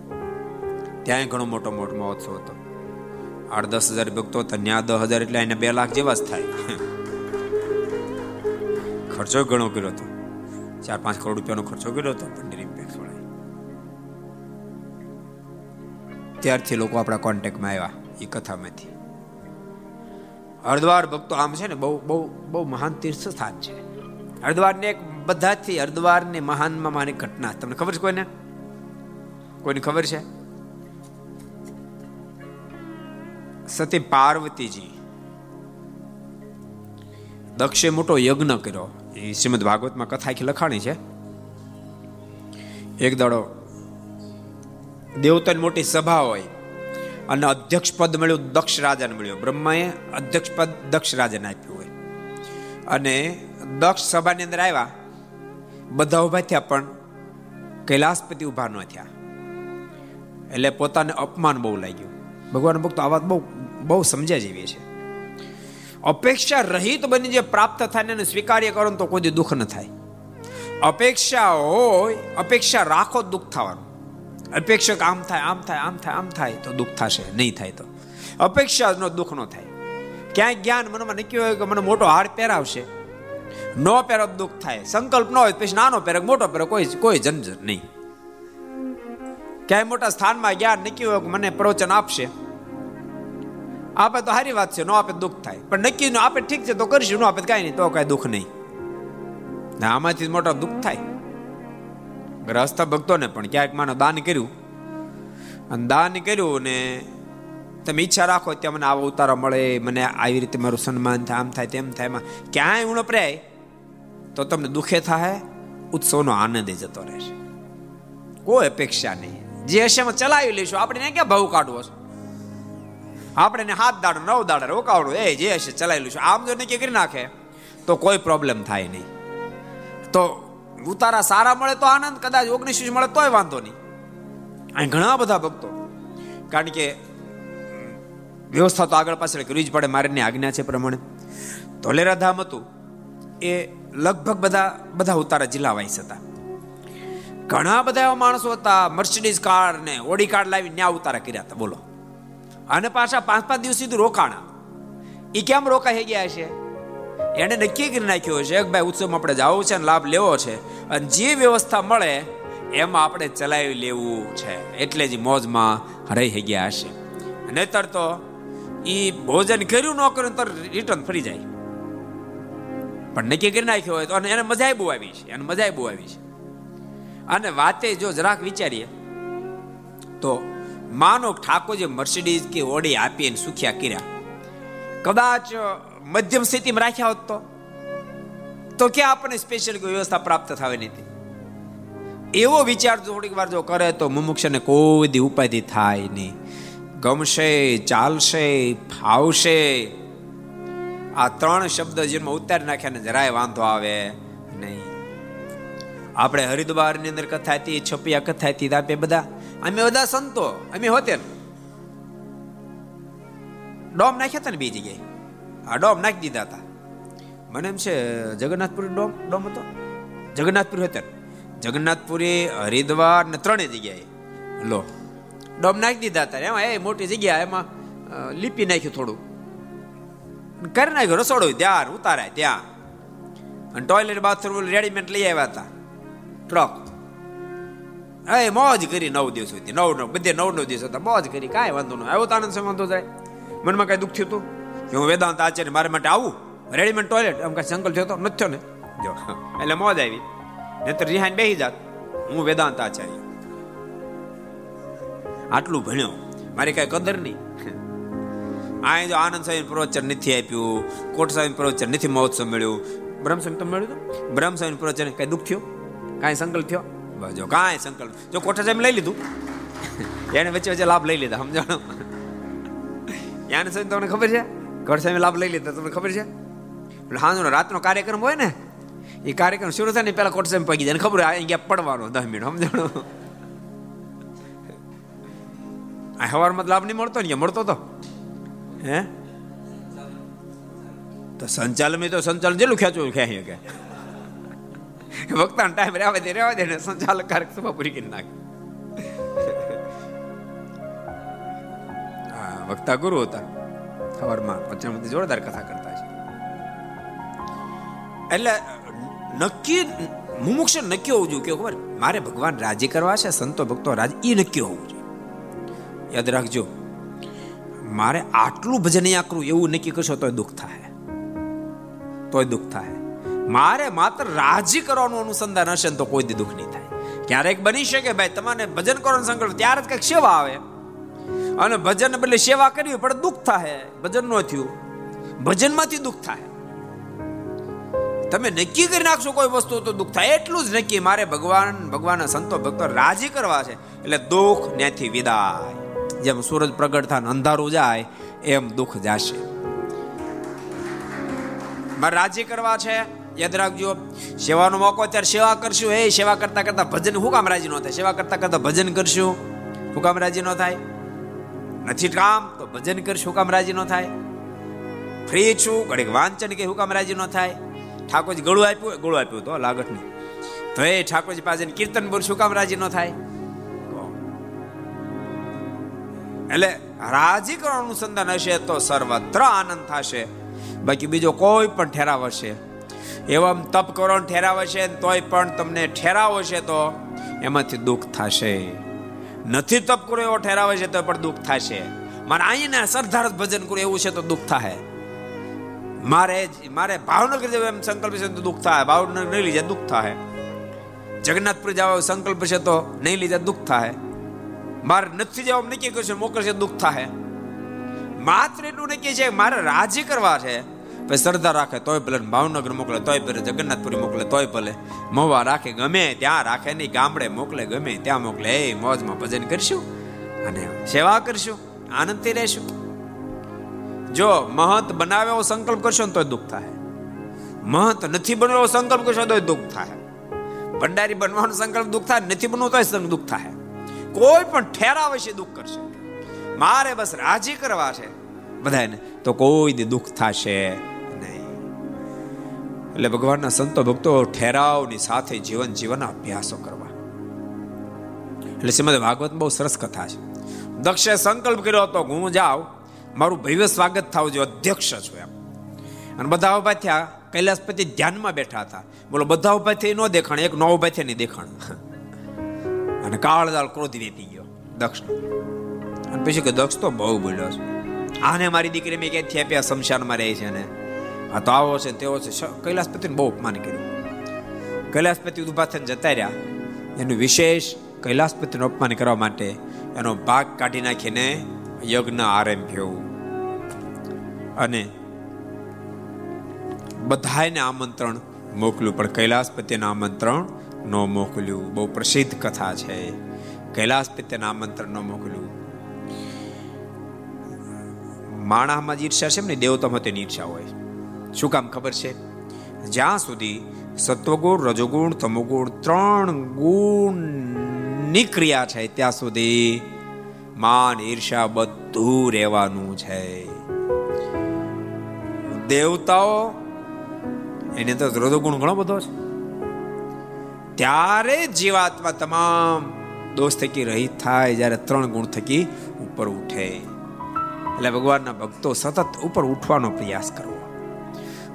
ત્યાં ઘણો મોટો મોટો મહોત્સવ હતો. આઠ દસ હજાર ભક્તો હતા ત્યાં દસ હજાર એટલે એને બે લાખ જેવા જ થાય. ખર્ચો ઘણો કર્યો હતો. ચાર પાંચ કરોડ રૂપિયાનો ખર્ચો કર્યો હતો પંડિત ત્યારથી લોકો આપણા કોન્ટેક્ટમાં આવ્યા એ કથામાંથી. હરદ્વાર ભક્તો આમ છે ને, બહુ બહુ બહુ મહાન તીર્થ સ્થાન છે. હરદ્વારને એક બધાથી હરદ્વારને મહાનમાં માની ઘટના, તમને ખબર છે કોઈને? કોઈને ખબર છે? સતી પાર્વતીજી દક્ષે મોટો યજ્ઞ કર્યો. એ શ્રીમદ ભાગવતમાં કથા આખી લખાણી છે. એક દાડો દેવતાની મોટી સભા હોય અને અધ્યક્ષ પદ મળ્યું, દક્ષ રાજાને મળ્યું. બ્રહ્માએ અધ્યક્ષ પદ દક્ષ રાજાને આપ્યું હોય. અને દક્ષ સભાની અંદર આવ્યા. બધા ઊભા થયા પણ કૈલાસપતિ ઊભા ન થયા. એટલે પોતાને અપમાન બહુ લાગ્યું. ભગવાન ભક્તો આ વાત બહુ બહુ સમજ્યા જેવી છે. અપેક્ષા રહિત બની જે પ્રાપ્ત થાય એને સ્વીકાર્ય કરો તો કોઈ દુઃખ ન થાય. અપેક્ષા હોય, અપેક્ષા રાખો દુઃખ થવાનું. અપેક્ષક આમ થાય આમ થાય આમ થાય આમ થાય તો દુઃખ થશે, નહીં થાય તો. અપેક્ષા નો દુઃખ નો થાય. ક્યાંય જ્ઞાન મનમાં નક્કી હોય કે મને મોટો હાર પહેરાવશે. નો પહેરો દુઃખ થાય. સંકલ્પ ન હોય પછી નાનો પહેરે મોટો પહેરો કોઈ કોઈ ઝંઝટ નહીં. ક્યાંય મોટા સ્થાનમાં ગયા નક્કી હોય મને પ્રવચન આપશે? આપે તો સારી વાત છે, નો આપે દુઃખ થાય. પણ નક્કી નો આપે ઠીક છે તો કરીશું, નો આપે કાંઈ નહીં, તો કાંઈ દુઃખ નહીં. આમાંથી મોટો દુઃખ થાય. ગ્રહસ્થ ભક્તોને પણ ક્યાંક માનો દાન કર્યું. અને દાન કર્યું ને તમે ઈચ્છા રાખો ત્યાં મને આવો ઉતારો મળે, મને આવી રીતે મારું સન્માન થાય, આમ થાય તેમ થાય એમાં ક્યાંય ઉણપરાય તો તમને દુઃખે થાય, ઉત્સવનો આનંદ જતો રહેશે. કોઈ અપેક્ષા નહીં. જે હશે એમાં ચલાવી લઈશું. આપણે ક્યાં ભાવ કાઢવો છે? આપણે હાથ દાડો, નવ દાડો રોકાવડો. એ જે હશે ચલાવી લઈશું. આમ જો નક્કી કરી નાખે, તો કોઈ પ્રોબ્લેમ થાય નહીં. તો ઉતારા સારા મળે તો આનંદ, કદાચ ઓગણીસ મળે તોય વાંધો નહીં. અહીં ઘણા બધા ભક્તો, કારણ કે વ્યવસ્થા તો આગળ પાછળ કરવી જ પડે. મારીની આજ્ઞા છે પ્રમાણે. ધોલેરા ધામ હતું. એ લગભગ બધા બધા ઉતારા જિલ્લા વાઇસ હતા. ઘણા બધા એવા માણસો હતા મર્સિડીઝ કાર ને ઓડી કાર લાવી ન્યા ઉતારા કર્યા હતા, બોલો. અને પાછા પાંચ પાંચ દિવસ સુધી રોકાણા. એ કેમ રોકાઈ ગયા છે? એને નક્કી કરી નાખ્યું છે કે ભાઈ, ઉત્સવમાં આપણે જવું છે અને લાભ લેવો છે. અને જે વ્યવસ્થા મળે, એમાં આપણે ચલાવી લેવું છે. એટલે જ મોજમાં રહી ગયા હશે. નહીતર તો એ ભોજન કર્યું ન કર્યું તો રિટર્ન ફરી જાય. પણ નક્કી કરી નાખ્યો હોય તો એને મજા બહુ આવી છે, એને મજા બહુ આવી છે. અને વાતે જો જરાક વિચારીએ, તો માનો ઠાકોરજી મર્સિડીઝ કે ઓડી આપી અને સુખ્યા કર્યા. કદાચ મધ્યમ સ્થિતિમાં રાખ્યા હોત તો? તો ક્યાં આપણને સ્પેશિયલ વ્યવસ્થા પ્રાપ્ત થવાની નથી એવો વિચાર થોડીક વાર જો કરે તો મુમુક્ષને કોઈ દી ઉપાધિ થાય નહીં. ગમશે, ચાલશે, ફાવશે. આ ત્રણ શબ્દ જેમાં ઉતારી નાખ્યા ને જરાય વાંધો આવે નહીં. આપણે હરિદ્વારની અંદર કથા હતી, છપિયા કથા હતી આપે બધા. અમે બધા સંતો, અમે હોતે ડોમ નાખ્યા હતા ને બીજી જગ્યાએ? આ ડોમ નાખી દીધા હતા. મને એમ છે, જગન્નાથપુરી ડોમ ડોમ હતો? જગન્નાથપુરી હતો જગન્નાથપુરી, હરિદ્વાર ને ત્રણેય જગ્યાએ. લો, ડોમ નાખી દીધા હતા એમાં એ મોટી જગ્યા, એમાં લીપી નાખ્યું થોડું. કરી નાખ્યું, રસોડું ત્યાં ઉતારાય, ત્યાં. અને ટોયલેટ બાથરૂમ રેડીમેડ લઈ આવ્યા હતા. ટ્રક. એ, મોજ કરી નવ દિવસ સુધી. નવ નવ, બધે નવ નવ દિવસ હતા. મોજ કરી, કાંઈ વાંધો નહીં આવ્યો આનંદ વાંધો જાય. મનમાં કાંઈ દુઃખ થયું હતું કે હું વેદાંત આચાર્ય, મારા માટે આવું? રેડીમેડ ટોયલેટ એમ કાંઈ સંકલ્પ થયો નથી ને? જો, એટલે મોજ આવી. નહીતર રિહાન બેસી જાત. હું વેદાંત આચાર્ય. આટલું ભણ્યો. મારી કાંઈ કદર નહીં. આ જો આનંદ સાહેબ પ્રવચન નથી આપ્યું. કોટ સાહેબ પ્રવચન નથી મહોત્સવ મળ્યું. બ્રહ્મ સાહેબ તો મળ્યું બ્રહ્મ સાહેબ પ્રવચન કઈ દુઃખ થયો? કાંઈ સંકલ્પ થયો? જો કાંઈ સંકલ્પ. જો કોઠા સાહેબ લઈ લીધું? એને વચ્ચે વચ્ચે લાભ લઈ લીધા, સમજાણો? યાને સાહેબ, તમને ખબર છે? ઘર સામે લાભ લઈ લીધા, તમને ખબર છે? એટલે હાજનો રાતનો કાર્યક્રમ હોય ને, એ કાર્યક્રમ શરૂ થાય ને પેલા કોટ સામે પગી જાય. ખબર અહીંયા પડવાનો દસ મિનિટ, સમજાણો? આ હવારમાં લાભ નહીં મળતો ને મળતો તો? હે? તો સંચાલન તો સંચાલન જેટલું ખેંચવું ખેંચી કે વક્તાનો ટાઈમ રહેવા દે રહેવા દે સંચાલક કાર્યક્રમ પૂરી કરી નાખે હા વક્તા ગુરુ હતા સવારમાં પંચામતી જોરદાર કથા કરતા છે એટલે નક્કી મુમુક્ષ નક્કી હોવું જોઈએ કે ખબર મારે ભગવાન રાજી કરવા છે સંતો ભક્તો રાજી એ નક્કી હોવું જોઈએ યાદ રાખજો મારે આટલું ભજન અહીંયા કરું એવું નક્કી કરશો તોય દુઃખ થાય તોય દુઃખ થાય મારે માત્ર રાજી કરવાનું અનુસંધાન હશે તો કોઈ દી દુઃખ નહીં થાય. ક્યારેક બની શકે ભાઈ, તમારે ભજન કરવાનો સંકલ્પ, ત્યારે જ કંઈક સેવા આવે. અને ભજન બદલે સેવા કરવી પણ દુઃખ થાય. ભજન ન થયું. ભજનમાંથી દુઃખ થાય. તમે નક્કી કરી નાખશો કોઈ વસ્તુ તો દુઃખ થાય. એટલું જ નક્કી મારે ભગવાન, ભગવાનના સંતો, ભક્તો રાજી કરવા છે. એટલે દુઃખ ત્યાંથી વિદાય. જેમ સૂરજ પ્રગટ થાય અંધારું જાય, એમ દુઃખ જાશે. મારે રાજી કરવા છે. યાદ રાખજો, સેવાનો મોકો ત્યારે સેવા કરશું. એ સેવા કરતા કરતા ભજન હું કામ રાજી ન થાય? સેવા કરતા કરતા ભજન કરશું. હું કામ રાજી ન થાય? નથી કામ, તો ભજન કરશું. કામ રાજી ન થાય? ફ્રી છું, ઘડીક વાંચન કે હું કામ રાજી ન થાય? ઠાકોરજી ગળું આપ્યું ગળું આપ્યું તો લાગત નહીં. તો એ ઠાકોરજી પાસે કીર્તન બોલ, શું કામ રાજી ન થાય? એટલે રાજી કરવાનું અનુસંધાન હશે તો સર્વત્ર આનંદ થશે. બાકી બીજો કોઈ પણ ઠેરાવ હશે. એવા તપ કરવાનો ઠેરાવે છે તોય પણ તમને ઠેરાવો છે તો એમાંથી દુઃખ થશે. નથી તપ કરો એવો ઠેરાવે છે તો પણ દુઃખ થશે. મારે અહીંને સરદાર ભજન કરું એવું છે તો દુઃખ થાય મારે મારે ભાવનગર જવું એમ સંકલ્પ છે તો દુઃખ થાય ભાવનગર નહીં લીધે દુઃખ થાય જગન્નાથપુર જવા સંકલ્પ છે તો નહીં લીધે દુઃખ થાય મારે નથી જવા નક્કી કરશે મોકલશે દુઃખ થાય માત્ર એટલું નક્કી છે મારે રાજી કરવા છે. પછી શ્રદ્ધા રાખે તોય ભલે ભાવનગર મોકલે, તોય ભલે જગન્નાથપુરી મોકલે, તોય ભલે મહુવા રાખે, ગમે ત્યાં રાખે નહીં, ગામડે મોકલે, ગમે ત્યાં મોકલે, એ મોજમાં ભજન કરશું અને સેવા કરશું, આનંદથી રહેશું. જો મહંત બનાવે એવો સંકલ્પ કરશો ને તોય દુઃખ થાય. મહંત નથી બનવો સંકલ્પ કરશો તોય દુઃખ થાય. ભંડારી બનવાનો સંકલ્પ દુઃખ થાય, નથી બનવું તોય દુઃખ થાય. કોઈ પણ ઠેરાવ છે દુઃખ કરશે. મારે બસ રાજી કરવા છે બધાને તો કોઈ દી દુઃખ થશે. એટલે ભગવાનના સંતો ભક્તો ઠેરાવની સાથે જીવન જીવનના અભ્યાસો કરવા. એટલે શ્રીમદ ભાગવત બહુ સરસ કથા છે. દક્ષે સંકલ્પ કર્યો હતો, હું જાઉં, મારું ભવ્ય સ્વાગત થવું જોઈએ અધ્યક્ષ છું એમ. અને બધા ઊભા થયા કૈલાસપતિ ધ્યાનમાં બેઠા હતા. બોલો, બધા ઊભા થઈ ન દેખાણ, એક નો ઊભા થઈ નહીં દેખાણ. અને કાળદાળ ક્રોધ વેપી ગયો દક્ષ અને પછી કે, દક્ષ તો બહુ બોલ્યો છે. આને મારી દીકરી મેં ક્યાંથી આપ્યા? શમશાનમાં રહે છે ને. આ તો આવો છે, તેવો છે. કૈલાસપતિને બહુ અપમાન કર્યું. કૈલાસપતિ ઊભા થઈને જતા રહ્યા. એનું વિશેષ કૈલાસપતિનું અપમાન કરવા માટે એનો ભાગ કાઢી નાખીને યજ્ઞ આરંભ્યો અને બધાને આમંત્રણ મોકલ્યું, પણ કૈલાસપતિને આમંત્રણ ન મોકલ્યું. બહુ પ્રસિદ્ધ કથા છે. કૈલાસપતિને આમંત્રણ ન મોકલ્યું. માણામાં ઈર્ષા છે ને? દેવતામાં તેની ઈર્ષા હોય. શું કામ ખબર છે? જ્યાં સુધી સત્વગુણ, રજોગુણ, તમોગુણ ત્રણ ગુણની ક્રિયા છે, ત્યાં સુધી માન ઈર્ષા બધું રહેવાનું છે. દેવતાઓ, એની અંદર રજોગુણ ઘણો બધો છે. ત્યારે જીવાત્મા તમામ દોષ થકી રહિત થાય, જ્યારે ત્રણ ગુણ થકી ઉપર ઉઠે. એટલે ભગવાનના ભક્તો સતત ઉપર ઉઠવાનો પ્રયાસ કરવો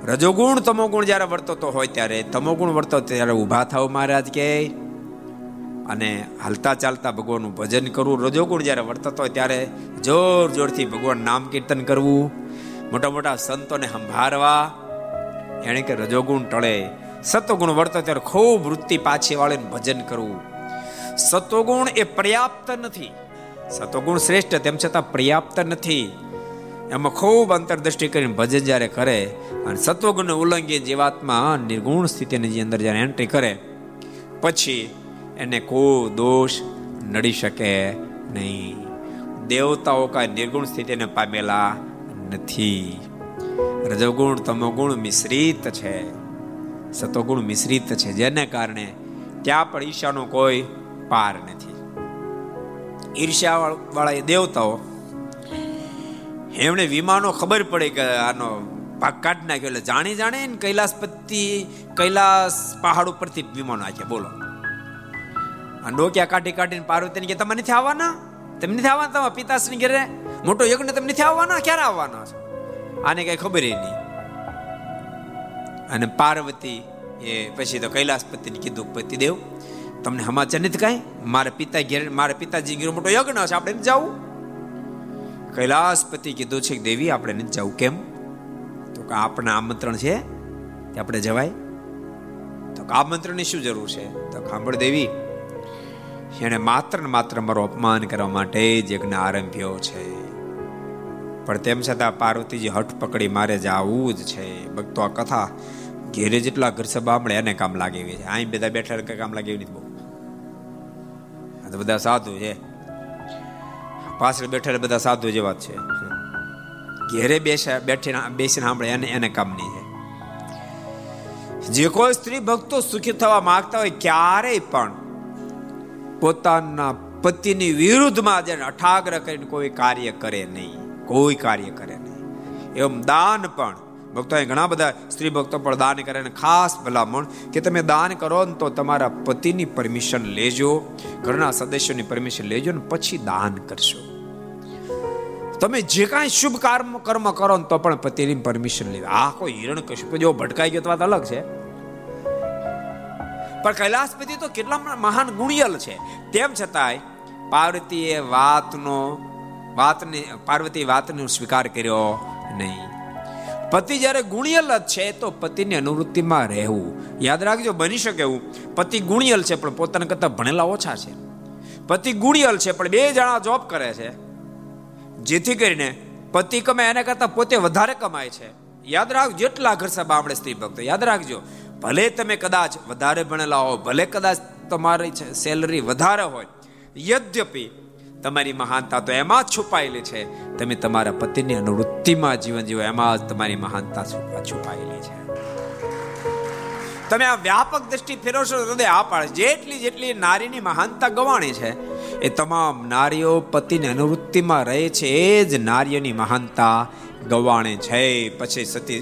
રજોગુણ તમોગુણ જ્યારે વર્તતો હોય ત્યારે તમોગુણ વર્તતો ત્યારે ઊભા થાવ મહારાજ કે. અને હાલતા ચાલતા ભગવાનનું ભજન કરવું, રજોગુણ જ્યારે વર્તતો હોય ત્યારે જોર જોરથી ભગવાન નામ કીર્તન કરવું, મોટા મોટા સંતોને સંભાળવા. એણે કે રજોગુણ ટળે. સત્વગુણ વર્તો ત્યારે ખૂબ વૃત્તિ પાછી વાળીને ભજન કરવું. સત્વગુણ એ પર્યાપ્ત નથી. સત્વગુણ શ્રેષ્ઠ તેમ છતાં પર્યાપ્ત નથી. એમાં ખૂબ અંતરદ્રષ્ટિ કરીને ભજન જ્યારે કરે અને સત્વગુણને ઉલ્લંઘી જીવાત્મા નિર્ગુણ સ્થિતિની અંદર જ્યારે એન્ટ્રી કરે, પછી એને કોઈ દોષ નડી શકે નહીં. દેવતાઓ કાંઈ નિર્ગુણ સ્થિતિને પામેલા નથી. રજોગુણ તમોગુણ મિશ્રિત છે. સતોગુણ મિશ્રિત છે, જેને કારણે ત્યાં પણ ઈર્ષાનો કોઈ પાર નથી. ઈર્ષ્યા વાળા દેવતાઓ એમણે વિમાનો ખબર પડે કે આનો ભાગ કાઢી નાખ્યો એટલે જાણી જાણે ને કૈલાસપતિ, કૈલાસ પહાડ ઉપરથી વિમાનો નાખ્યા બોલો. આ ડોક્યા કાઢી કાઢીને પાર્વતીને કે, તમે નથી આવવાના? તમે નથી આવવાના તમારા પિતાશ્રી ઘરે? મોટો યજ્ઞ તમે નથી આવવાના? ક્યારે આવવાના છે? આને કઈ ખબર નહીં. અને પાર્વતી એ પછી તો કૈલાસપતિને કીધું, પતિદેવ, તમને સમાચાર નથી કાંઈ? મારા પિતા ઘેર, મારા પિતાજી ઘેર મોટો યજ્ઞ છે, આપણે એમ જવું? કૈલાસપતિ કીધું છે કે, દેવી, આપણે નથી જવું. કેમ? તો કે આપણે આમંત્રણ છે કે આપણે જવાય? તો આમંત્રણની શું જરૂર છે? તો ખાંભળ દેવી એને માત્ર ને માત્ર મારો અપમાન કરવા માટે જ યજ્ઞ આરંભ્યો છે. પણ તેમ છતાં પાર્વતીજી હઠ પકડી મારે જવું જ છે. ભક્તો આ કથા ઘેરે જેટલા ઘર સભા એને કામ લાગી છે. અહીં બધા બેઠા કામ લાગે નથી બહુ. બધા સાધુ છે. પાછળ બેઠેલા બધા સાધુ જેવા છે. ઘેરે બેસા બેઠીને બેસીને સાંભળે, એને એને કામની છે જે કોઈ સ્ત્રી ભક્તો સુખી થવા માંગતા હોય ક્યારેય પણ પોતાના પતિની વિરુદ્ધમાં જેને અઠાગ્ર કરીને કોઈ કાર્ય કરે નહીં. કોઈ કાર્ય કરે નહીં. એમ દાન પણ ભક્તો ઘણા બધા સ્ત્રી ભક્તો પણ દાન કરે અને ખાસ ભલામણ કે તમે દાન કરો ને તો તમારા પતિની પરમિશન લેજો, ઘરના સદસ્યોની પરમિશન લેજો ને પછી દાન કરશો તમે જે કાંઈ શુભ કર્મ કર્મ કરો ને તો પણ પતિની પરમિશન લેજો. આ કોઈ હિરણ કશું જો ભટકાઈ ગયો તો વાત અલગ છે. પણ કૈલાસપતિ તો કેટલા મહાન ગુણિયલ છે. તેમ છતાંય પાર્વતીએ વાતનો, વાતને, પાર્વતી વાતનો સ્વીકાર કર્યો નહીં. પતિ જ્યારે ગુણિયલ જ છે, તો પતિની અનુવૃત્તિમાં રહેવું. યાદ રાખજો, બની શકે એવું. પતિ ગુણિયલ છે, પણ પોતાના કરતા ભણેલા ઓછા છે. પતિ ગુણિયલ છે, પણ બે જણા જોબ કરે છે. જેથી કરીને પતિ કમાય, એના કરતા પોતે વધારે કમાય છે. યાદ રાખજો જેટલા ઘર સાહેબ આપણે સ્ત્રી ભક્તો, યાદ રાખજો. ભલે તમે કદાચ વધારે ભણેલા હો, ભલે કદાચ તમારી સેલરી વધારે હોય, યદ્યપી તમારી મહાનતા તો એમાં જ છુપાયેલી છે. તમે તમારા પતિની અનુવૃત્તિમાં જીવન જીવો, એમાં જ તમારી મહાનતા છુપાયેલી છે. તમે આ વ્યાપક દ્રષ્ટિ ફેરવશો હૃદય આ પાડે. જેટલી જેટલી નારીની મહાનતા ગવાણી છે, એ તમામ નારીઓ પતિની અનુવૃત્તિમાં રહે છે, એ જ નારીઓની મહાનતા ગવાણે છે. પછી સતી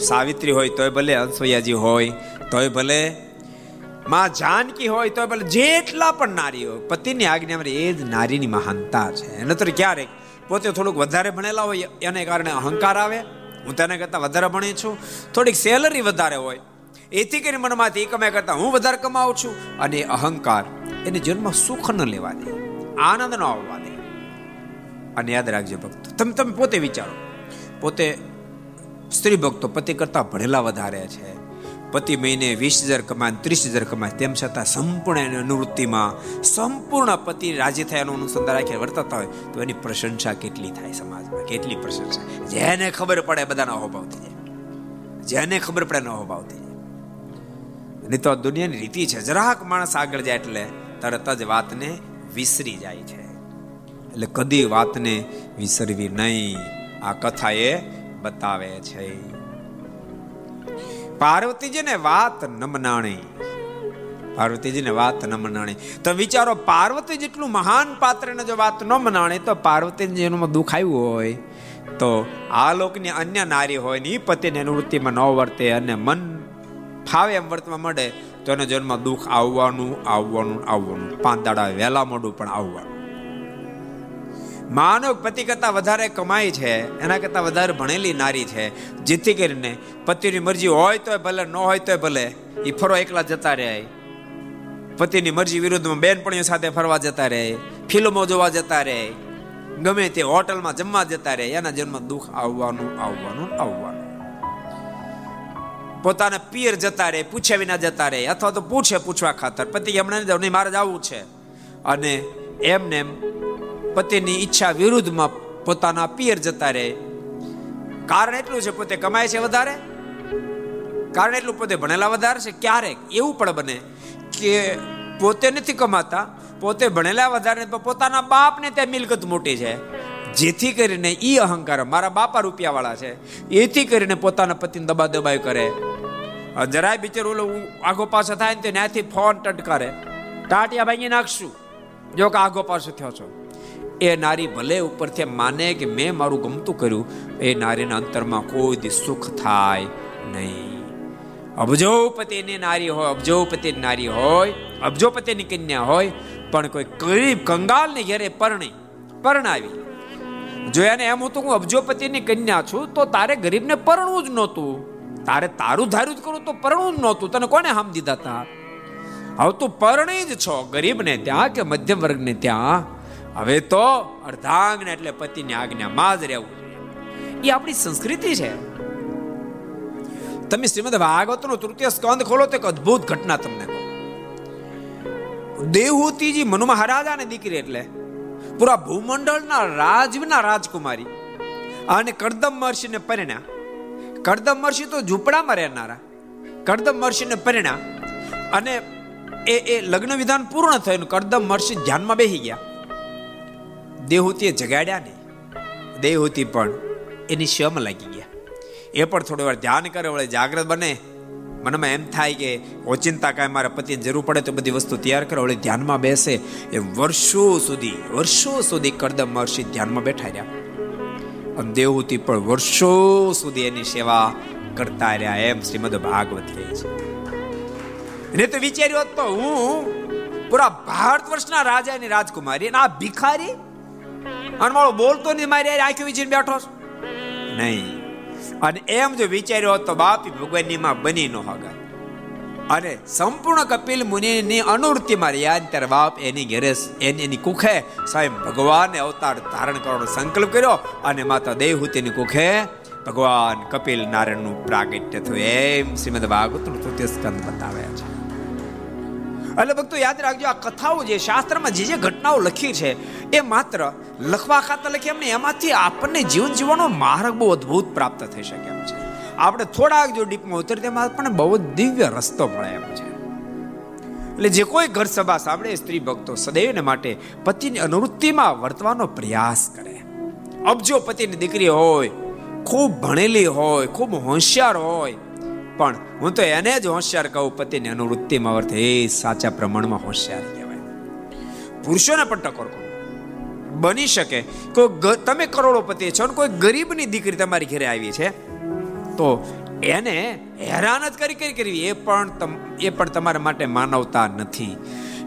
સાવિત્રી હોય તોય ભલે અંશવૈયાજી હોય, તોય ભલે માં જાનકી હોય તો ભલે જેટલા પણ નારી હોય, પતિની આજ્ઞા એ જ નારીની મહાનતા છે. નતર ક્યારેક પોતે થોડુંક વધારે ભણેલા હોય, એને કારણે અહંકાર આવે. હું તેને કરતાં વધારે ભણી છું. થોડીક સેલરી વધારે હોય. એથી કરીને મનમાંથી કમાઈ કરતા હું વધારે કમાઉં છું અને અહંકાર એને જીવનમાં સુખ ન લેવા દે, આનંદ ન આવવા દે. અને યાદ રાખજો ભક્તો, તમે તમે પોતે વિચારો. પોતે સ્ત્રી ભક્તો પતિ કરતા ભણેલા વધારે છે. પતિ મહિને વીસ હજાર કમાય ત્રીસ હજાર કમાય, તેમ છતાં સંપૂર્ણ અનુવૃત્તિમાં સંપૂર્ણ પતિ રાજી થયાનું અનુસંધાન રાખી વર્તતા હોય, તો એની પ્રશંસા કેટલી થાય સમાજમાં? કેટલી પ્રશંસા? જેને ખબર પડે બધાનો અહોભાવ થઈ જાય. જેને ખબર પડે એનો અહોભાવ થઈ જાય. નહીં તો દુનિયાની રીતિ છે, જરાક માણસ આગળ જાય એટલે તરત જ વાતને વિસરી જાય છે. એટલે કદી વાતને વિસરવી નહીં. આ કથા એ બતાવે છે. પાર્વતીજીને વાત ન મનાણી. પાર્વતીજીને વાત ન મનાણી. તો વિચારો, પાર્વતી જેટલું મહાન પાત્રને જો વાત ન મનાણી, તો પાર્વતીજી એનું દુઃખ આવ્યું હોય. તો આ લોકની અન્ય નારી હોય ને એ પતિને નિવૃત્તિમાં ન વર્તે અને મન ફાવે એમ વર્તવા મળે તો એને જન્મ દુઃખ આવવાનું આવવાનું આવવાનું. પાંચ દાડા વહેલા મોડું પણ આવવાનું. માનવ પતિ કરતા વધારે કમાય છે, એના કરતા વધારે ભણેલી નારી છે. જેથી કરીને પતિની મરજી હોય તોય ભલે, ન હોય તોય ભલે એ ફરો એકલા જતા રહે. પતિની મરજી વિરુદ્ધમાં બેનપણીઓ સાથે ફરવા જતા રહે, ફિલ્મો જોવા જતા રહે, ગમે તે હોટલમાં જમવા જતા રહે, એના જન્મ દુઃખ આવવાનું આવવાનું આવવાનું. પોતાના પિયર જતા રહે પૂછે વિના જતા રહે, અથવા તો પૂછે પૂછવા ખાતર, પતિ, હમણાં નહીં, મારે જવું છે. અને એમને એમ પતિની ઈચ્છા વિરુદ્ધમાં પોતાના પિયર જતા રહે. કારણ એટલું છે, પોતે કમાય છે વધારે? કારણ એટલું પોતે ભણેલા વધારે છે? ક્યારેક? એવું પણ બને કે પોતે નથી કમાતા, પોતે ભણેલા વધારે પોતાના બાપને ત્યાં મિલકત મોટી છે. જેથી કરીને ઈ અહંકાર મારા બાપા રૂપિયા વાળા છે. એથી કરીને પોતાના પતિને દબા દબાઈ કરે જરાય બિચાર ઓલો આગો પાછો થાય ને ત્યાંથી ફોન ટટકારે. ટાટિયા ભાંગી નાખશું. જો કે આગો પાછો થયો છો. એ નારી ભલે ઉપરથી માને કે મેં મારું ગમતું કર્યું, એ નારીના અંતરમાં કોઈ દી સુખ થાય નહીં. અબજોપતિની નારી હોય, અબજોપતિની નારી હોય, અબજોપતિની કન્યા હોય, પણ કોઈ ગરીબ કંગાલને ઘેરે પરણી, પરણાવી. જો એને એમ હતું હું અબજોપતિની કન્યા છું, તો તારે ગરીબને પરણવું જ નહોતું. તારે તારું ધાર્યું જ કરું તો પરણવું જ નહોતું. તને કોને હામ દીધા હતા હવે તું પરણી જ છો ગરીબને ત્યાં કે મધ્યમ વર્ગને ત્યાં? હવે તો અર્ધાંગને એટલે પતિની આજ્ઞામાં જ રહેવું એ આપણી સંસ્કૃતિ છે. તમે શ્રીમદ ભાગવતનો તૃતીય સ્કંદ ખોલો તો એક અદ્ભુત ઘટના તમને કહો. દેવહૂતિજી મનુ મહારાજાને દીકરી એટલે. પૂરા ભૂમંડળના રાજવીના રાજકુમારી. અને કરદમ મહર્ષિને પરિણ્યા. કરદમ મહર્ષિ તો ઝૂંપડામાં રહેનારા. કરદમ મહર્ષિને પરિણ્યા. અને એ એ લગ્ન વિધાન પૂર્ણ થયું કરદમ મહર્ષિ ધ્યાનમાં બેસી ગયા. દેહૂતીએ જગાડ્યા નહીં. દેહૂતી પણ એની શમ લાગી ગયા. એ પણ થોડી વાર ધ્યાન કરે, વળે જાગ્રત બને. મનમાં એમ થાય કે ઓચિંતા કાંઈ મારા પતિને જરૂર પડે તો બધી વસ્તુ તૈયાર કરે, વળી ધ્યાનમાં બેસે. એમ વર્ષો સુધી વર્ષો સુધી કરદમ મહર્ષિ ધ્યાનમાં બેઠા રહ્યા. અને દેવહૂતિ પણ વર્ષો સુધી એની સેવા કરતા રહ્યા એમ શ્રીમદ ભાગવત કહે છે. ને તો વિચાર્યો તો હું પૂરા ભારત વર્ષના રાજાની રાજકુમારી અને આ ભિખારી અને મારો બોલતો નહીં મારી આંખી વિચીને બેઠો નહીં. અને એમ જો વિચાર્યો તો બાપી ભગવાનની માં બની ન હગા અને સંપૂર્ણ કપિલ મુનિની અનુવૃત્તિમાં યાદ ત્યારે બાપ એની ઘેરે એની એની કુખે સ્વયં ભગવાને અવતાર ધારણ કરવાનો સંકલ્પ કર્યો અને માતા દેવહૂતિની કુખે ભગવાન કપિલ નારાયણનું પ્રાગટ્ય થયું. એમ શ્રીમદ ભાગવતનું તૃતીય સ્કંદ બતાવ્યા છે. એટલે ભક્તો યાદ રાખજો, આ કથાઓ જે શાસ્ત્રમાં જે જે ઘટનાઓ લખી છે, એ માત્ર લખવા ખાતર લખી એમને એમાંથી આપણને જીવન જીવવાનો માર્ગ બહુ અદ્ભુત પ્રાપ્ત થઈ શકે એમ છે. આપણે થોડાક જો ડીપમાં ઉતરી તેમાં આપણને બહુ દિવ્ય રસ્તો મળે એમ છે. એટલે જે કોઈ ઘર સભા સાંભળે સ્ત્રી ભક્તો સદૈવને માટે પતિની અનુવૃત્તિમાં વર્તવાનો પ્રયાસ કરે. અબજો પતિની દીકરી હોય, ખૂબ ભણેલી હોય, ખૂબ હોશિયાર હોય પણ હું તો એને જ હોશિયાર કહું, પતિને અનુવૃત્તિમાં વર્તે એ સાચા પ્રમાણમાં હોશિયાર કહેવાય. પુરુષોને પણ ટકોર કરો. બની શકે. કોઈ તમે કરોડોપતિ છો ને કોઈ ગરીબની દીકરી તમારી ઘરે આવી છે, તો એને હેરાન જ કરી કરી કરવી. એ પણ એ પણ તમારા માટે માનવતા નથી.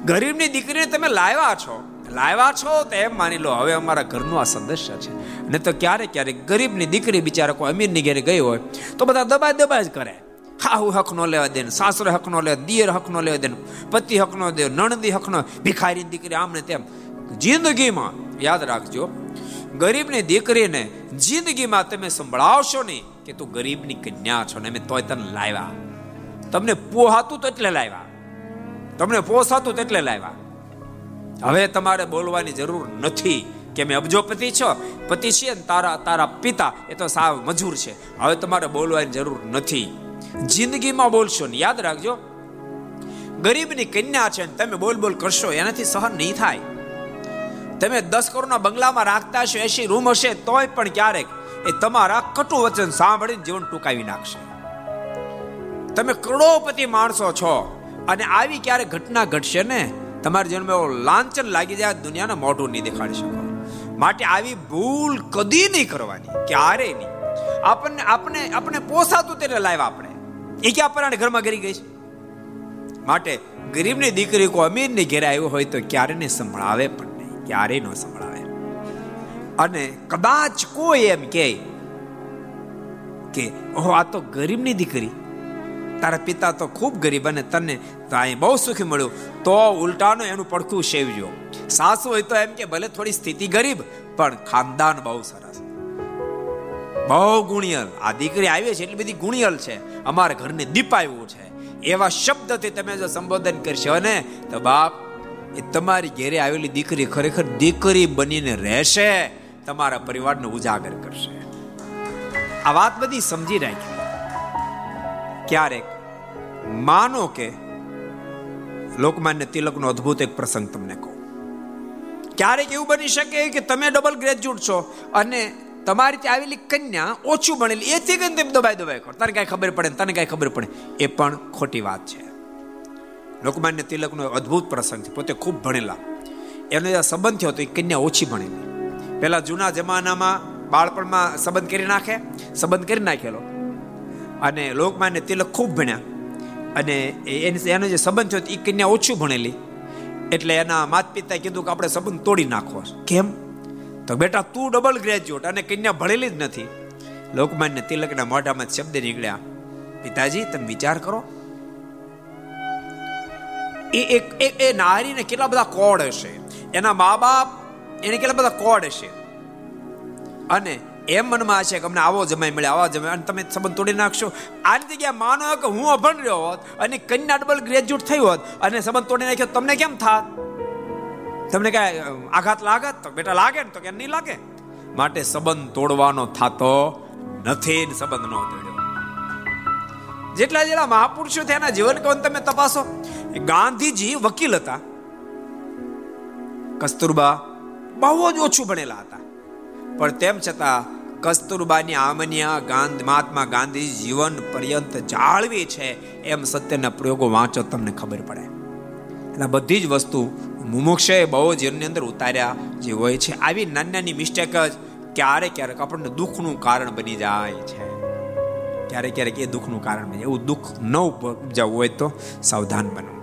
ગરીબની દીકરીને તમે લાવ્યા છો લાવ્યા છો તો એમ માની લો, હવે અમારા ઘરનું આ સદસ્ય છે. ને તો ક્યારેક ક્યારેક ગરીબની દીકરી બિચારા કોઈ અમીરની ઘેરે ગઈ હોય, તો બધા દબાય દબાય જ કરે. હાહુ હક નો લેવા દે સાસરે હક નો લેવા દિયર હક નો લેવા દે પતિ હક નો દે નણદી હક નો ભિખારી દીકરી આમને તેમ જિંદગીમાં, યાદ રાખજો, ગરીબની દીકરીને જિંદગીમાં તમે સંભળાવશો નહીં કે તું ગરીબની કન્યા છો ને અમે તોય તને લાવ્યા. તમને પોહાતું તો એટલે લાવ્યા. તમને પોસાતું એટલે લાવ્યા. હવે તમારે બોલવાની જરૂર નથી કે મેં અબજોપતિ છો, પતિ છે તારા તારા પિતા, એ તો સાવ મજૂર છે. હવે તમારે બોલવાની જરૂર નથી. જિંદગીમાં બોલશો ને, યાદ રાખજો. ગરીબની કન્યા છે ને, તમે બોલ બોલ કરશો, એનાથી સહન નહીં થાય. તમે દસ કરોડના બંગલામાં રાખતા હશો, એસી રૂમ હશે, તોય પણ ક્યારેક એ તમારા કટુ વચન સાંભળીને જીવન ટૂંકાવી નાખશે. તમે કરોડોપતિ માણસો છો, અને આવી ક્યારેક ઘટના ઘટશે ને, તમારા જીવનમાં એવો લાંચન લાગી જાય, દુનિયાના મોઢું નહીં દેખાડી શકો. માટે આવી ભૂલ કદી નહીં કરવાની ક્યારે નહીં. આપણને આપણે આપણે પોસાતું તેને લાવ્યા આપણે. એ ક્યાં પરાણે ઘરમાં ગરી ગઈ છે? માટે ગરીબની દીકરી કો અમીરની ઘેરે આવ્યો હોય તો ક્યારે ને સંભળાવે પણ નહીં. ક્યારે ન સંભળાવે. અને કદાચ કોઈ એમ કે કે, ઓહો, આ તો ગરીબની દીકરી. તારા પિતા તો ખૂબ ગરીબ અને તને તો અહીં બહુ સુખી મળ્યું. તો ઉલટાનું એનું પડખું સેવજો સાસુ હોય તો એમ કે, ભલે થોડી સ્થિતિ ગરીબ, પણ ખાનદાન બહુ સરસ. બહુ ગુણિયલ આ દીકરી આવી છે એટલી બધી ગુણિયલ છે. અમારા ઘરને દીપાવ્યું છે. એવા શબ્દથી તમે જો સંબોધન કરશો ને, તો બાપ, એ તમારી ઘેરે આવેલી દીકરી ખરેખર દીકરી બનીને રહેશે, તમારા પરિવારને ઉજાગર કરશે. આ વાત બધી સમજી રાખી ક્યારેક માનો કે લોકમાન્ય તિલકનો અદ્ભુત એક પ્રસંગ તમને કહું. ક્યારેક એવું બની શકે કે તમે ડબલ ગ્રેજ્યુએટ છો અને તમારી ત્યાં આવેલી કન્યા ઓછું ભણેલી, એથી કરીને તેમ દબાઈ દબાઈ કરો. તને કાંઈ ખબર પડે તને કાંઈ ખબર પડે. એ પણ ખોટી વાત છે. લોકમાન્ય તિલકનો અદ્ભુત પ્રસંગ છે. પોતે ખૂબ ભણેલા. એનો જે સંબંધ થયો તો એ કન્યા ઓછી ભણેલી. પેલા જૂના જમાનામાં બાળપણમાં સંબંધ કરી નાખે, સંબંધ કરી નાખેલો. અને લોકમાન્ય તિલક ખૂબ ભણ્યા. અને એનો જે સંબંધ થયો એ કન્યા ઓછું ભણેલી. એટલે એના માતા પિતાએ કીધું કે આપણે સંબંધ તોડી નાખવો. કેમ? તો બેટા તું ડબલ ગ્રેજ્યુએટ અને કન્યા ભણેલી જ નથી. લોકમાન્ય તિલકના મોઢામાં શબ્દ નીકળ્યા. પિતાજી, તમે વિચાર કરો. એ એક, એ નારીને કેટલા બધા કોડ હશે. એના મા બાપ એને કેટલા બધા કોડ હશે. અને એમ મનમાં છે કે અમને આવો જમાઈ મળે આવા જમાઈ અને તમે સંબંધ તોડી નાખશો. આની જગ્યાએ માનો કે હું અભણ રહ્યો હોત અને કન્યા ડબલ ગ્રેજ્યુએટ થઈ હોત અને સંબંધ તોડી નાખ્યો તમને કેમ થાત? તમને કઈ આઘાત લાગે તો બેટા લાગે ને, તો કે નહીં લાગે? માટે સંબંધ તોડવાનો થતો નથી સંબંધ નો તોડ્યો. જેટલા જેટલા મહાપુરુષો થયા એના જીવન કવન તમે તપાસો? ગાંધીજી વકીલ હતા. કસ્તુરબા બહુ જ ઓછું ભણેલા હતા. પણ તેમ છતાં કસ્તુરબાની આમન્યા ગાંધ, મહાત્મા ગાંધી જીવન પર્યંત જાળવી છે એમ સત્યના પ્રયોગો વાંચો તમને ખબર પડે. એટલે બધી જ વસ્તુ મુમુક્ષે બહુ જીવનની અંદર ઉતાર્યા જે હોય છે. આવી નાની નાની મિસ્ટેક જ ક્યારેક ક્યારેક આપણને દુઃખનું કારણ બની જાય છે. ક્યારેક ક્યારેક એ દુઃખનું કારણ બને એવું દુઃખ ન ઉપજાવવું હોય તો સાવધાન બનો.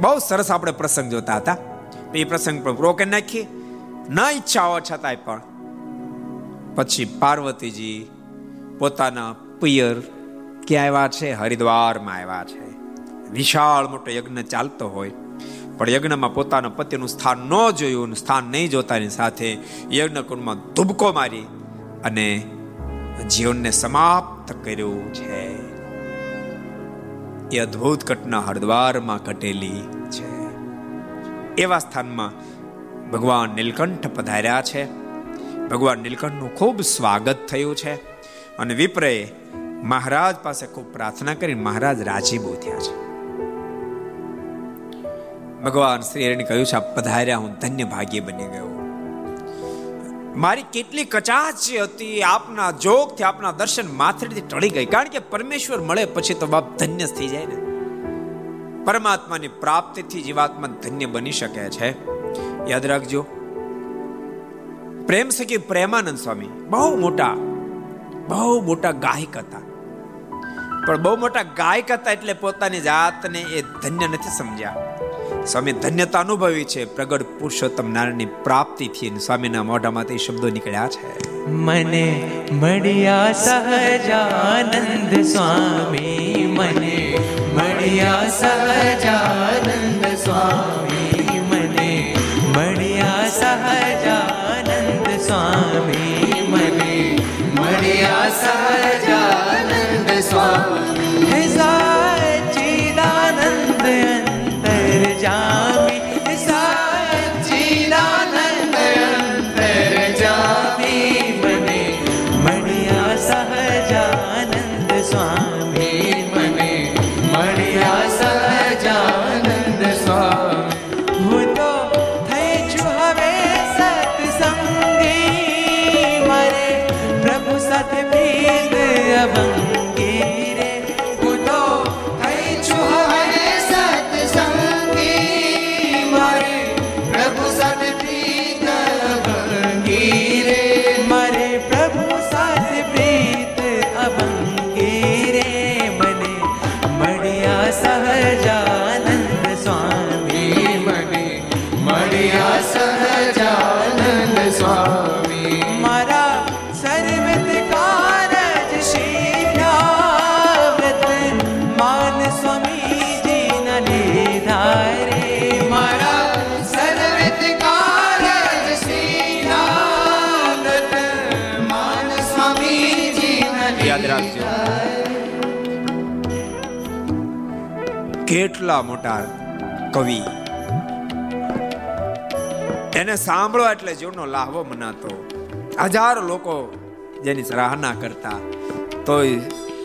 બહુ સરસ આપણે પ્રસંગ જોતા હતા. એ પ્રસંગ પણ રોકે નાખીએ. ન ઈચ્છા હોવા છતાંય પણ પછી પાર્વતીજી પોતાના પિયર ક્યાં આવ્યા છે? હરિદ્વારમાં આવ્યા છે. વિશાળ મોટો યજ્ઞ ચાલતો હોય. પણ યજ્ઞમાં પોતાના પતિનું સ્થાન ન જોયું સ્થાન નહીં જોતાની સાથે યજ્ઞ કુંડમાં ધુબકો મારી અને જીવનને સમાપ્ત કર્યું છે. એ અદ્ભુત ઘટના હરદ્વારમાં ઘટેલી છે. એવા સ્થાનમાં ભગવાન નીલકંઠ પધાર્યા છે. ભગવાન નીલકંઠનું ખૂબ સ્વાગત થયું છે. અને વિપ્રએ મહારાજ પાસે ખૂબ પ્રાર્થના કરી મહારાજ રાજીબો થયા છે. ભગવાન શ્રી હરિને કહ્યું છે પધાર્યા હું, ધન્ય ભાગ્ય બની ગયો મારી કેટલી કચાચ હતી, આપના જોગથી આપના દર્શન માથેથી ટળી ગઈ. કારણ કે પરમેશ્વર મળે પછી તો બાપ ધન્ય થઈ જાય ને. પરમાત્માની પ્રાપ્તિથી જીવાત્મા ધન્ય બની શકે છે. યાદ રાખજો. પ્રેમ સખી પ્રેમાનંદ સ્વામી બહુ મોટા બહુ મોટા ગાયક હતા. પણ બહુ મોટા ગાયક હતા એટલે પોતાની જાતને એ ધન્ય નથી સમજ્યા. સ્વામી, ધન્યતા અનુભવી છે. પ્રગટ પુરુષોત્તમ નારાયણની પ્રાપ્તિથી સ્વામીના મોઢામાંથી શબ્દો નીકળ્યા છે. મને મળ્યા સહજાનંદ સ્વામી, મને મળ્યા સહજાનંદ સ્વામી, મને મળ્યા સહજાનંદ સ્વામી, મને મળ્યા સહજાનંદ કેટલા મોટા કવિ? એને સાંભળો એટલે જીવનો લાહવો મનાતો. હજારો લોકો જેની સરાહના કરતા, તોય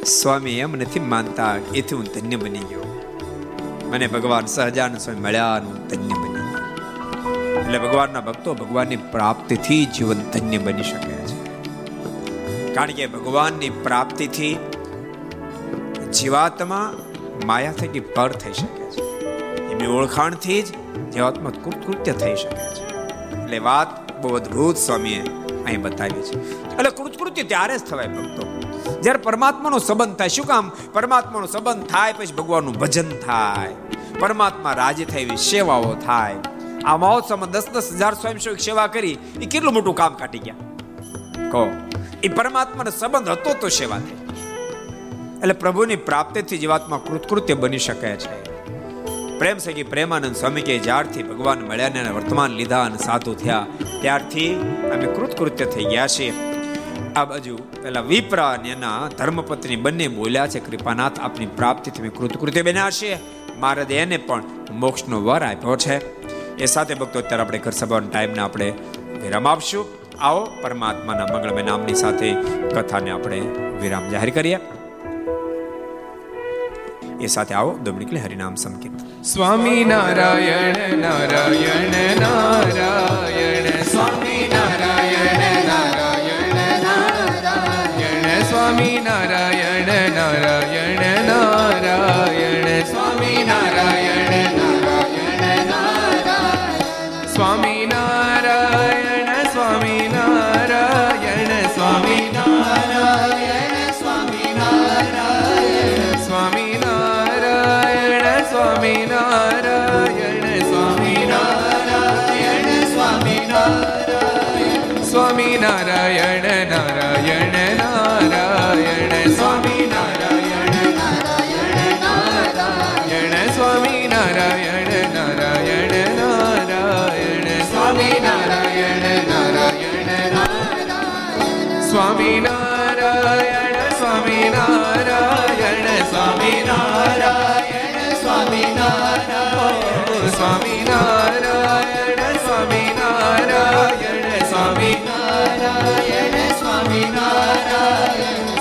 સ્વામી એમ નથી માનતા, એથી હું ધન્ય બની ગયો. મને ભગવાન સહજાન સ્વામી મળ્યા હું ધન્ય બની ગયો. એટલે ભગવાનના ભક્તો ભગવાનની પ્રાપ્તિથી જીવન ધન્ય બની શકે છે. કારણ કે ભગવાનની પ્રાપ્તિથી જીવાત્મા માયા થકી પર થઈ શકે છે. એમની ઓળખાણથી જ જીવાત્મા કૃત્ય થઈ શકે છે. એટલે વાત બહુ અદભુત સ્વામીએ અહીં બતાવી છે. એટલે કૃતકૃત્ય ત્યારે જ થવાય ભક્તો. જ્યારે પરમાત્માનો સંબંધ થાય, શું કામ? પરમાત્માનો સંબંધ થાય પછી ભગવાનનું ભજન થાય. પરમાત્મા રાજી થાય એવી સેવાઓ થાય. આ મહોત્સવમાં દસ દસ હજાર સ્વયંસેવક સેવા કરી, એ કેટલું મોટું કામ કાઢી ગયા? કહો. એ પરમાત્માનો સંબંધ હતો તો સેવા થઈ. એટલે પ્રભુની પ્રાપ્તિથી જીવાત્મા કૃતકૃત્ય બની શકે છે. પ્રેમ સખી પ્રેમાનંદ સ્વામી કે જ્યારથી ભગવાન મળ્યા ને વર્તમાન લીધા અને સાધુ થયા, ત્યારથી અમે કૃતકૃત્ય થઈ ગયા છીએ. આ બાજુ પેલા વિપ્રા અને એના ધર્મપત્ની બંને બોલ્યા છે, કૃપાનાથ, આપની પ્રાપ્તિથી અમે કૃતકૃત્ય બન્યા છીએ. મહારાજે એને પણ મોક્ષનો વર આપ્યો છે. એ સાથે ભક્તો, અત્યારે આપણે ઘર સભાના ટાઈમને આપણે વિરામ આપશું. આવો પરમાત્માના મંગળમય નામની સાથે કથાને આપણે વિરામ જાહેર કરીએ. એ સાથે આવો દોમણીકલે હરિનામ સંકીર્તન. Swami Narayan Narayan Narayan, Swami Narayan Narayan Narayan, Swami Narayan Narayan.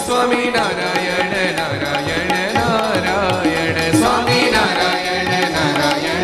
Swami Narayana Narayana Swami Narayana Narayana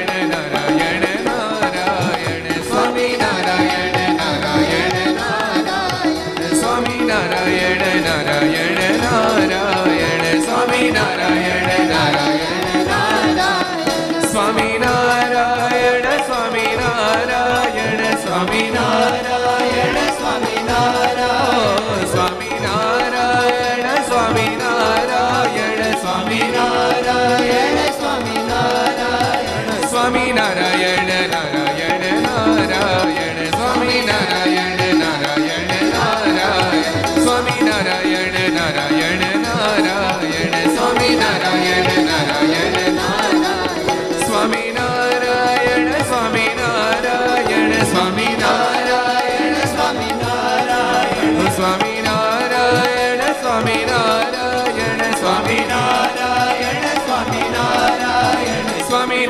Swami Narayana Narayana Narayana